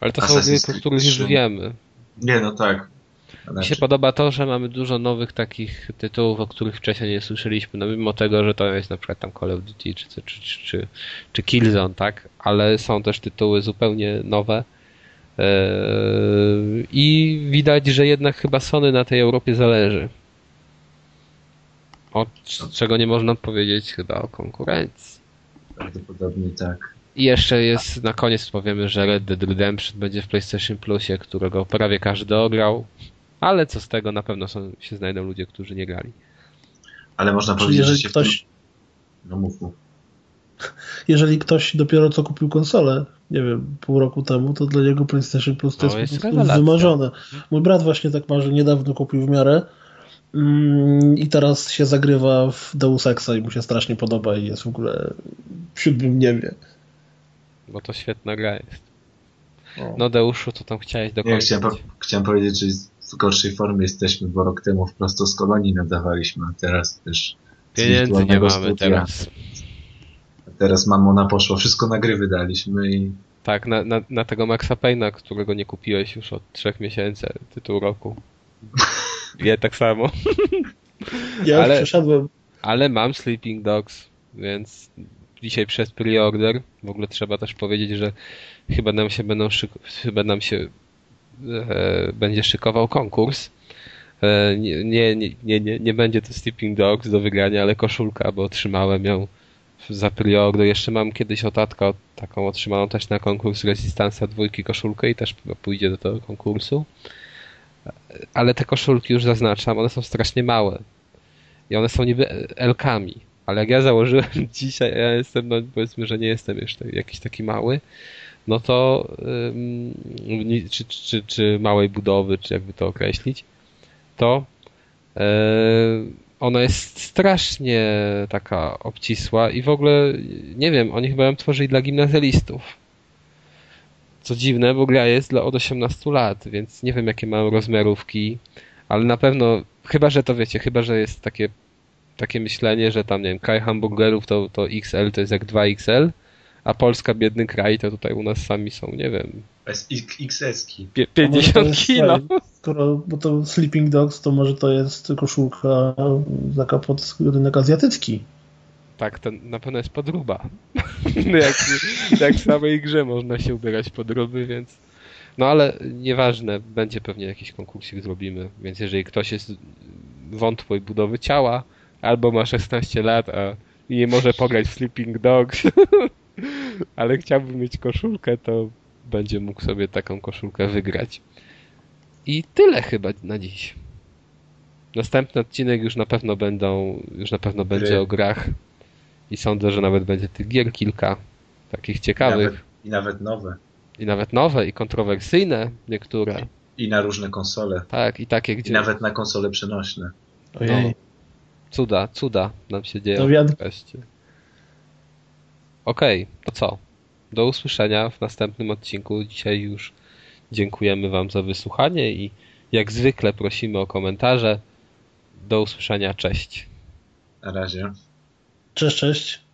Ale to są
Assassin's
gry, o których już
3.
wiemy.
Nie, no tak.
Mi
Znaczy,
się podoba to, że mamy dużo nowych takich tytułów, o których wcześniej nie słyszeliśmy, no mimo tego, że to jest na przykład tam Call of Duty czy, czy, czy, czy, czy Killzone, tak? Ale są też tytuły zupełnie nowe. Eee, I widać, że jednak chyba Sony na tej Europie zależy. O c- czego nie można powiedzieć chyba o konkurencji.
prawdopodobnie tak.
I jeszcze jest, na koniec powiemy, że Red Dead Redemption będzie w PlayStation Plusie, którego prawie każdy ograł. Ale co z tego, na pewno są, się znajdą ludzie, którzy nie grali.
Ale można
Czyli
powiedzieć, że się
ktoś,
w tym... No mów, mów.
jeżeli ktoś dopiero co kupił konsolę, nie wiem, pół roku temu, to dla niego PlayStation Plus to
No,
jest,
jest
po prostu wymarzone. Mój brat właśnie tak marzy, niedawno kupił w miarę mm, i teraz się zagrywa w Deus Exa i mu się strasznie podoba i jest w ogóle w siódmym niebie.
Bo to świetna gra jest. No Deuszu, to tam chciałeś
Nie,
dokończyć.
chciałem, po, chciałem powiedzieć, że w gorszej formie jesteśmy, bo rok temu prosto z kolonii nadawaliśmy, a teraz też z
Pieniędzy nie mamy
studia.
teraz.
A teraz mamona poszła, wszystko na gry wydaliśmy i
Tak, na, na, na tego Maxa Payne'a, którego nie kupiłeś już od trzech miesięcy, tytuł roku. Ja tak samo.
Ja
ale-
przeszedłem.
Ale mam Sleeping Dogs, więc dzisiaj przez preorder. W ogóle trzeba też powiedzieć, że chyba nam się będą szyk- chyba nam się będzie szykował konkurs. E, nie, nie, nie, nie, nie, będzie to Sleeping Dogs do wygrania, ale koszulka, bo otrzymałem ją za preorder. Jeszcze mam kiedyś od tatka taką otrzymaną też na konkurs Resistance'a dwójki koszulkę i też pójdzie do tego konkursu. Ale te koszulki już zaznaczam, one są strasznie małe. I one są niby L-kami. Ale jak ja założyłem dzisiaj, ja jestem, no powiedzmy, że nie jestem jeszcze jakiś taki mały, no to czy, czy, czy małej budowy, czy jakby to określić, to yy, ona jest strasznie taka obcisła i w ogóle, nie wiem, oni chyba ją tworzyli dla gimnazjalistów. Co dziwne, bo gra jest dla od 18 lat, więc nie wiem jakie mają rozmiarówki, ale na pewno, chyba że to wiecie, chyba że jest takie, takie myślenie, że tam, nie wiem, kraj hamburgerów to, to XL to jest jak 2XL, a Polska biedny kraj to tutaj u nas sami są, nie wiem,
XS-ki.
pie-
A może to
50
jest,
kilo.
Skoro, bo to Sleeping Dogs, to może to jest koszulka taka pod rynek azjatycki.
Tak, to na pewno jest podruba. jak, jak w samej grze można się ubierać podruby, więc. No ale nieważne, będzie pewnie jakiś konkursik zrobimy, więc jeżeli ktoś jest wątłej budowy ciała, albo ma 16 lat, a i nie może pograć w Sleeping Dogs, ale chciałby mieć koszulkę, to będzie mógł sobie taką koszulkę wygrać. I tyle chyba na dziś. Następny odcinek już na pewno będą, już na pewno będzie
Gry.
o grach. I sądzę, że nawet będzie tych gier kilka takich
I
ciekawych.
nawet, I nawet nowe.
I nawet nowe, i kontrowersyjne niektóre.
I na różne konsole.
Tak, i takie,
I
gdzie
nawet na konsole przenośne.
Ojej.
No. cuda, cuda nam się dzieją
To wiad-
wreszcie. Okej, to co? Do usłyszenia w następnym odcinku. Dzisiaj już dziękujemy Wam za wysłuchanie i jak zwykle prosimy o komentarze. Do usłyszenia, cześć.
Na razie.
Cześć, cześć.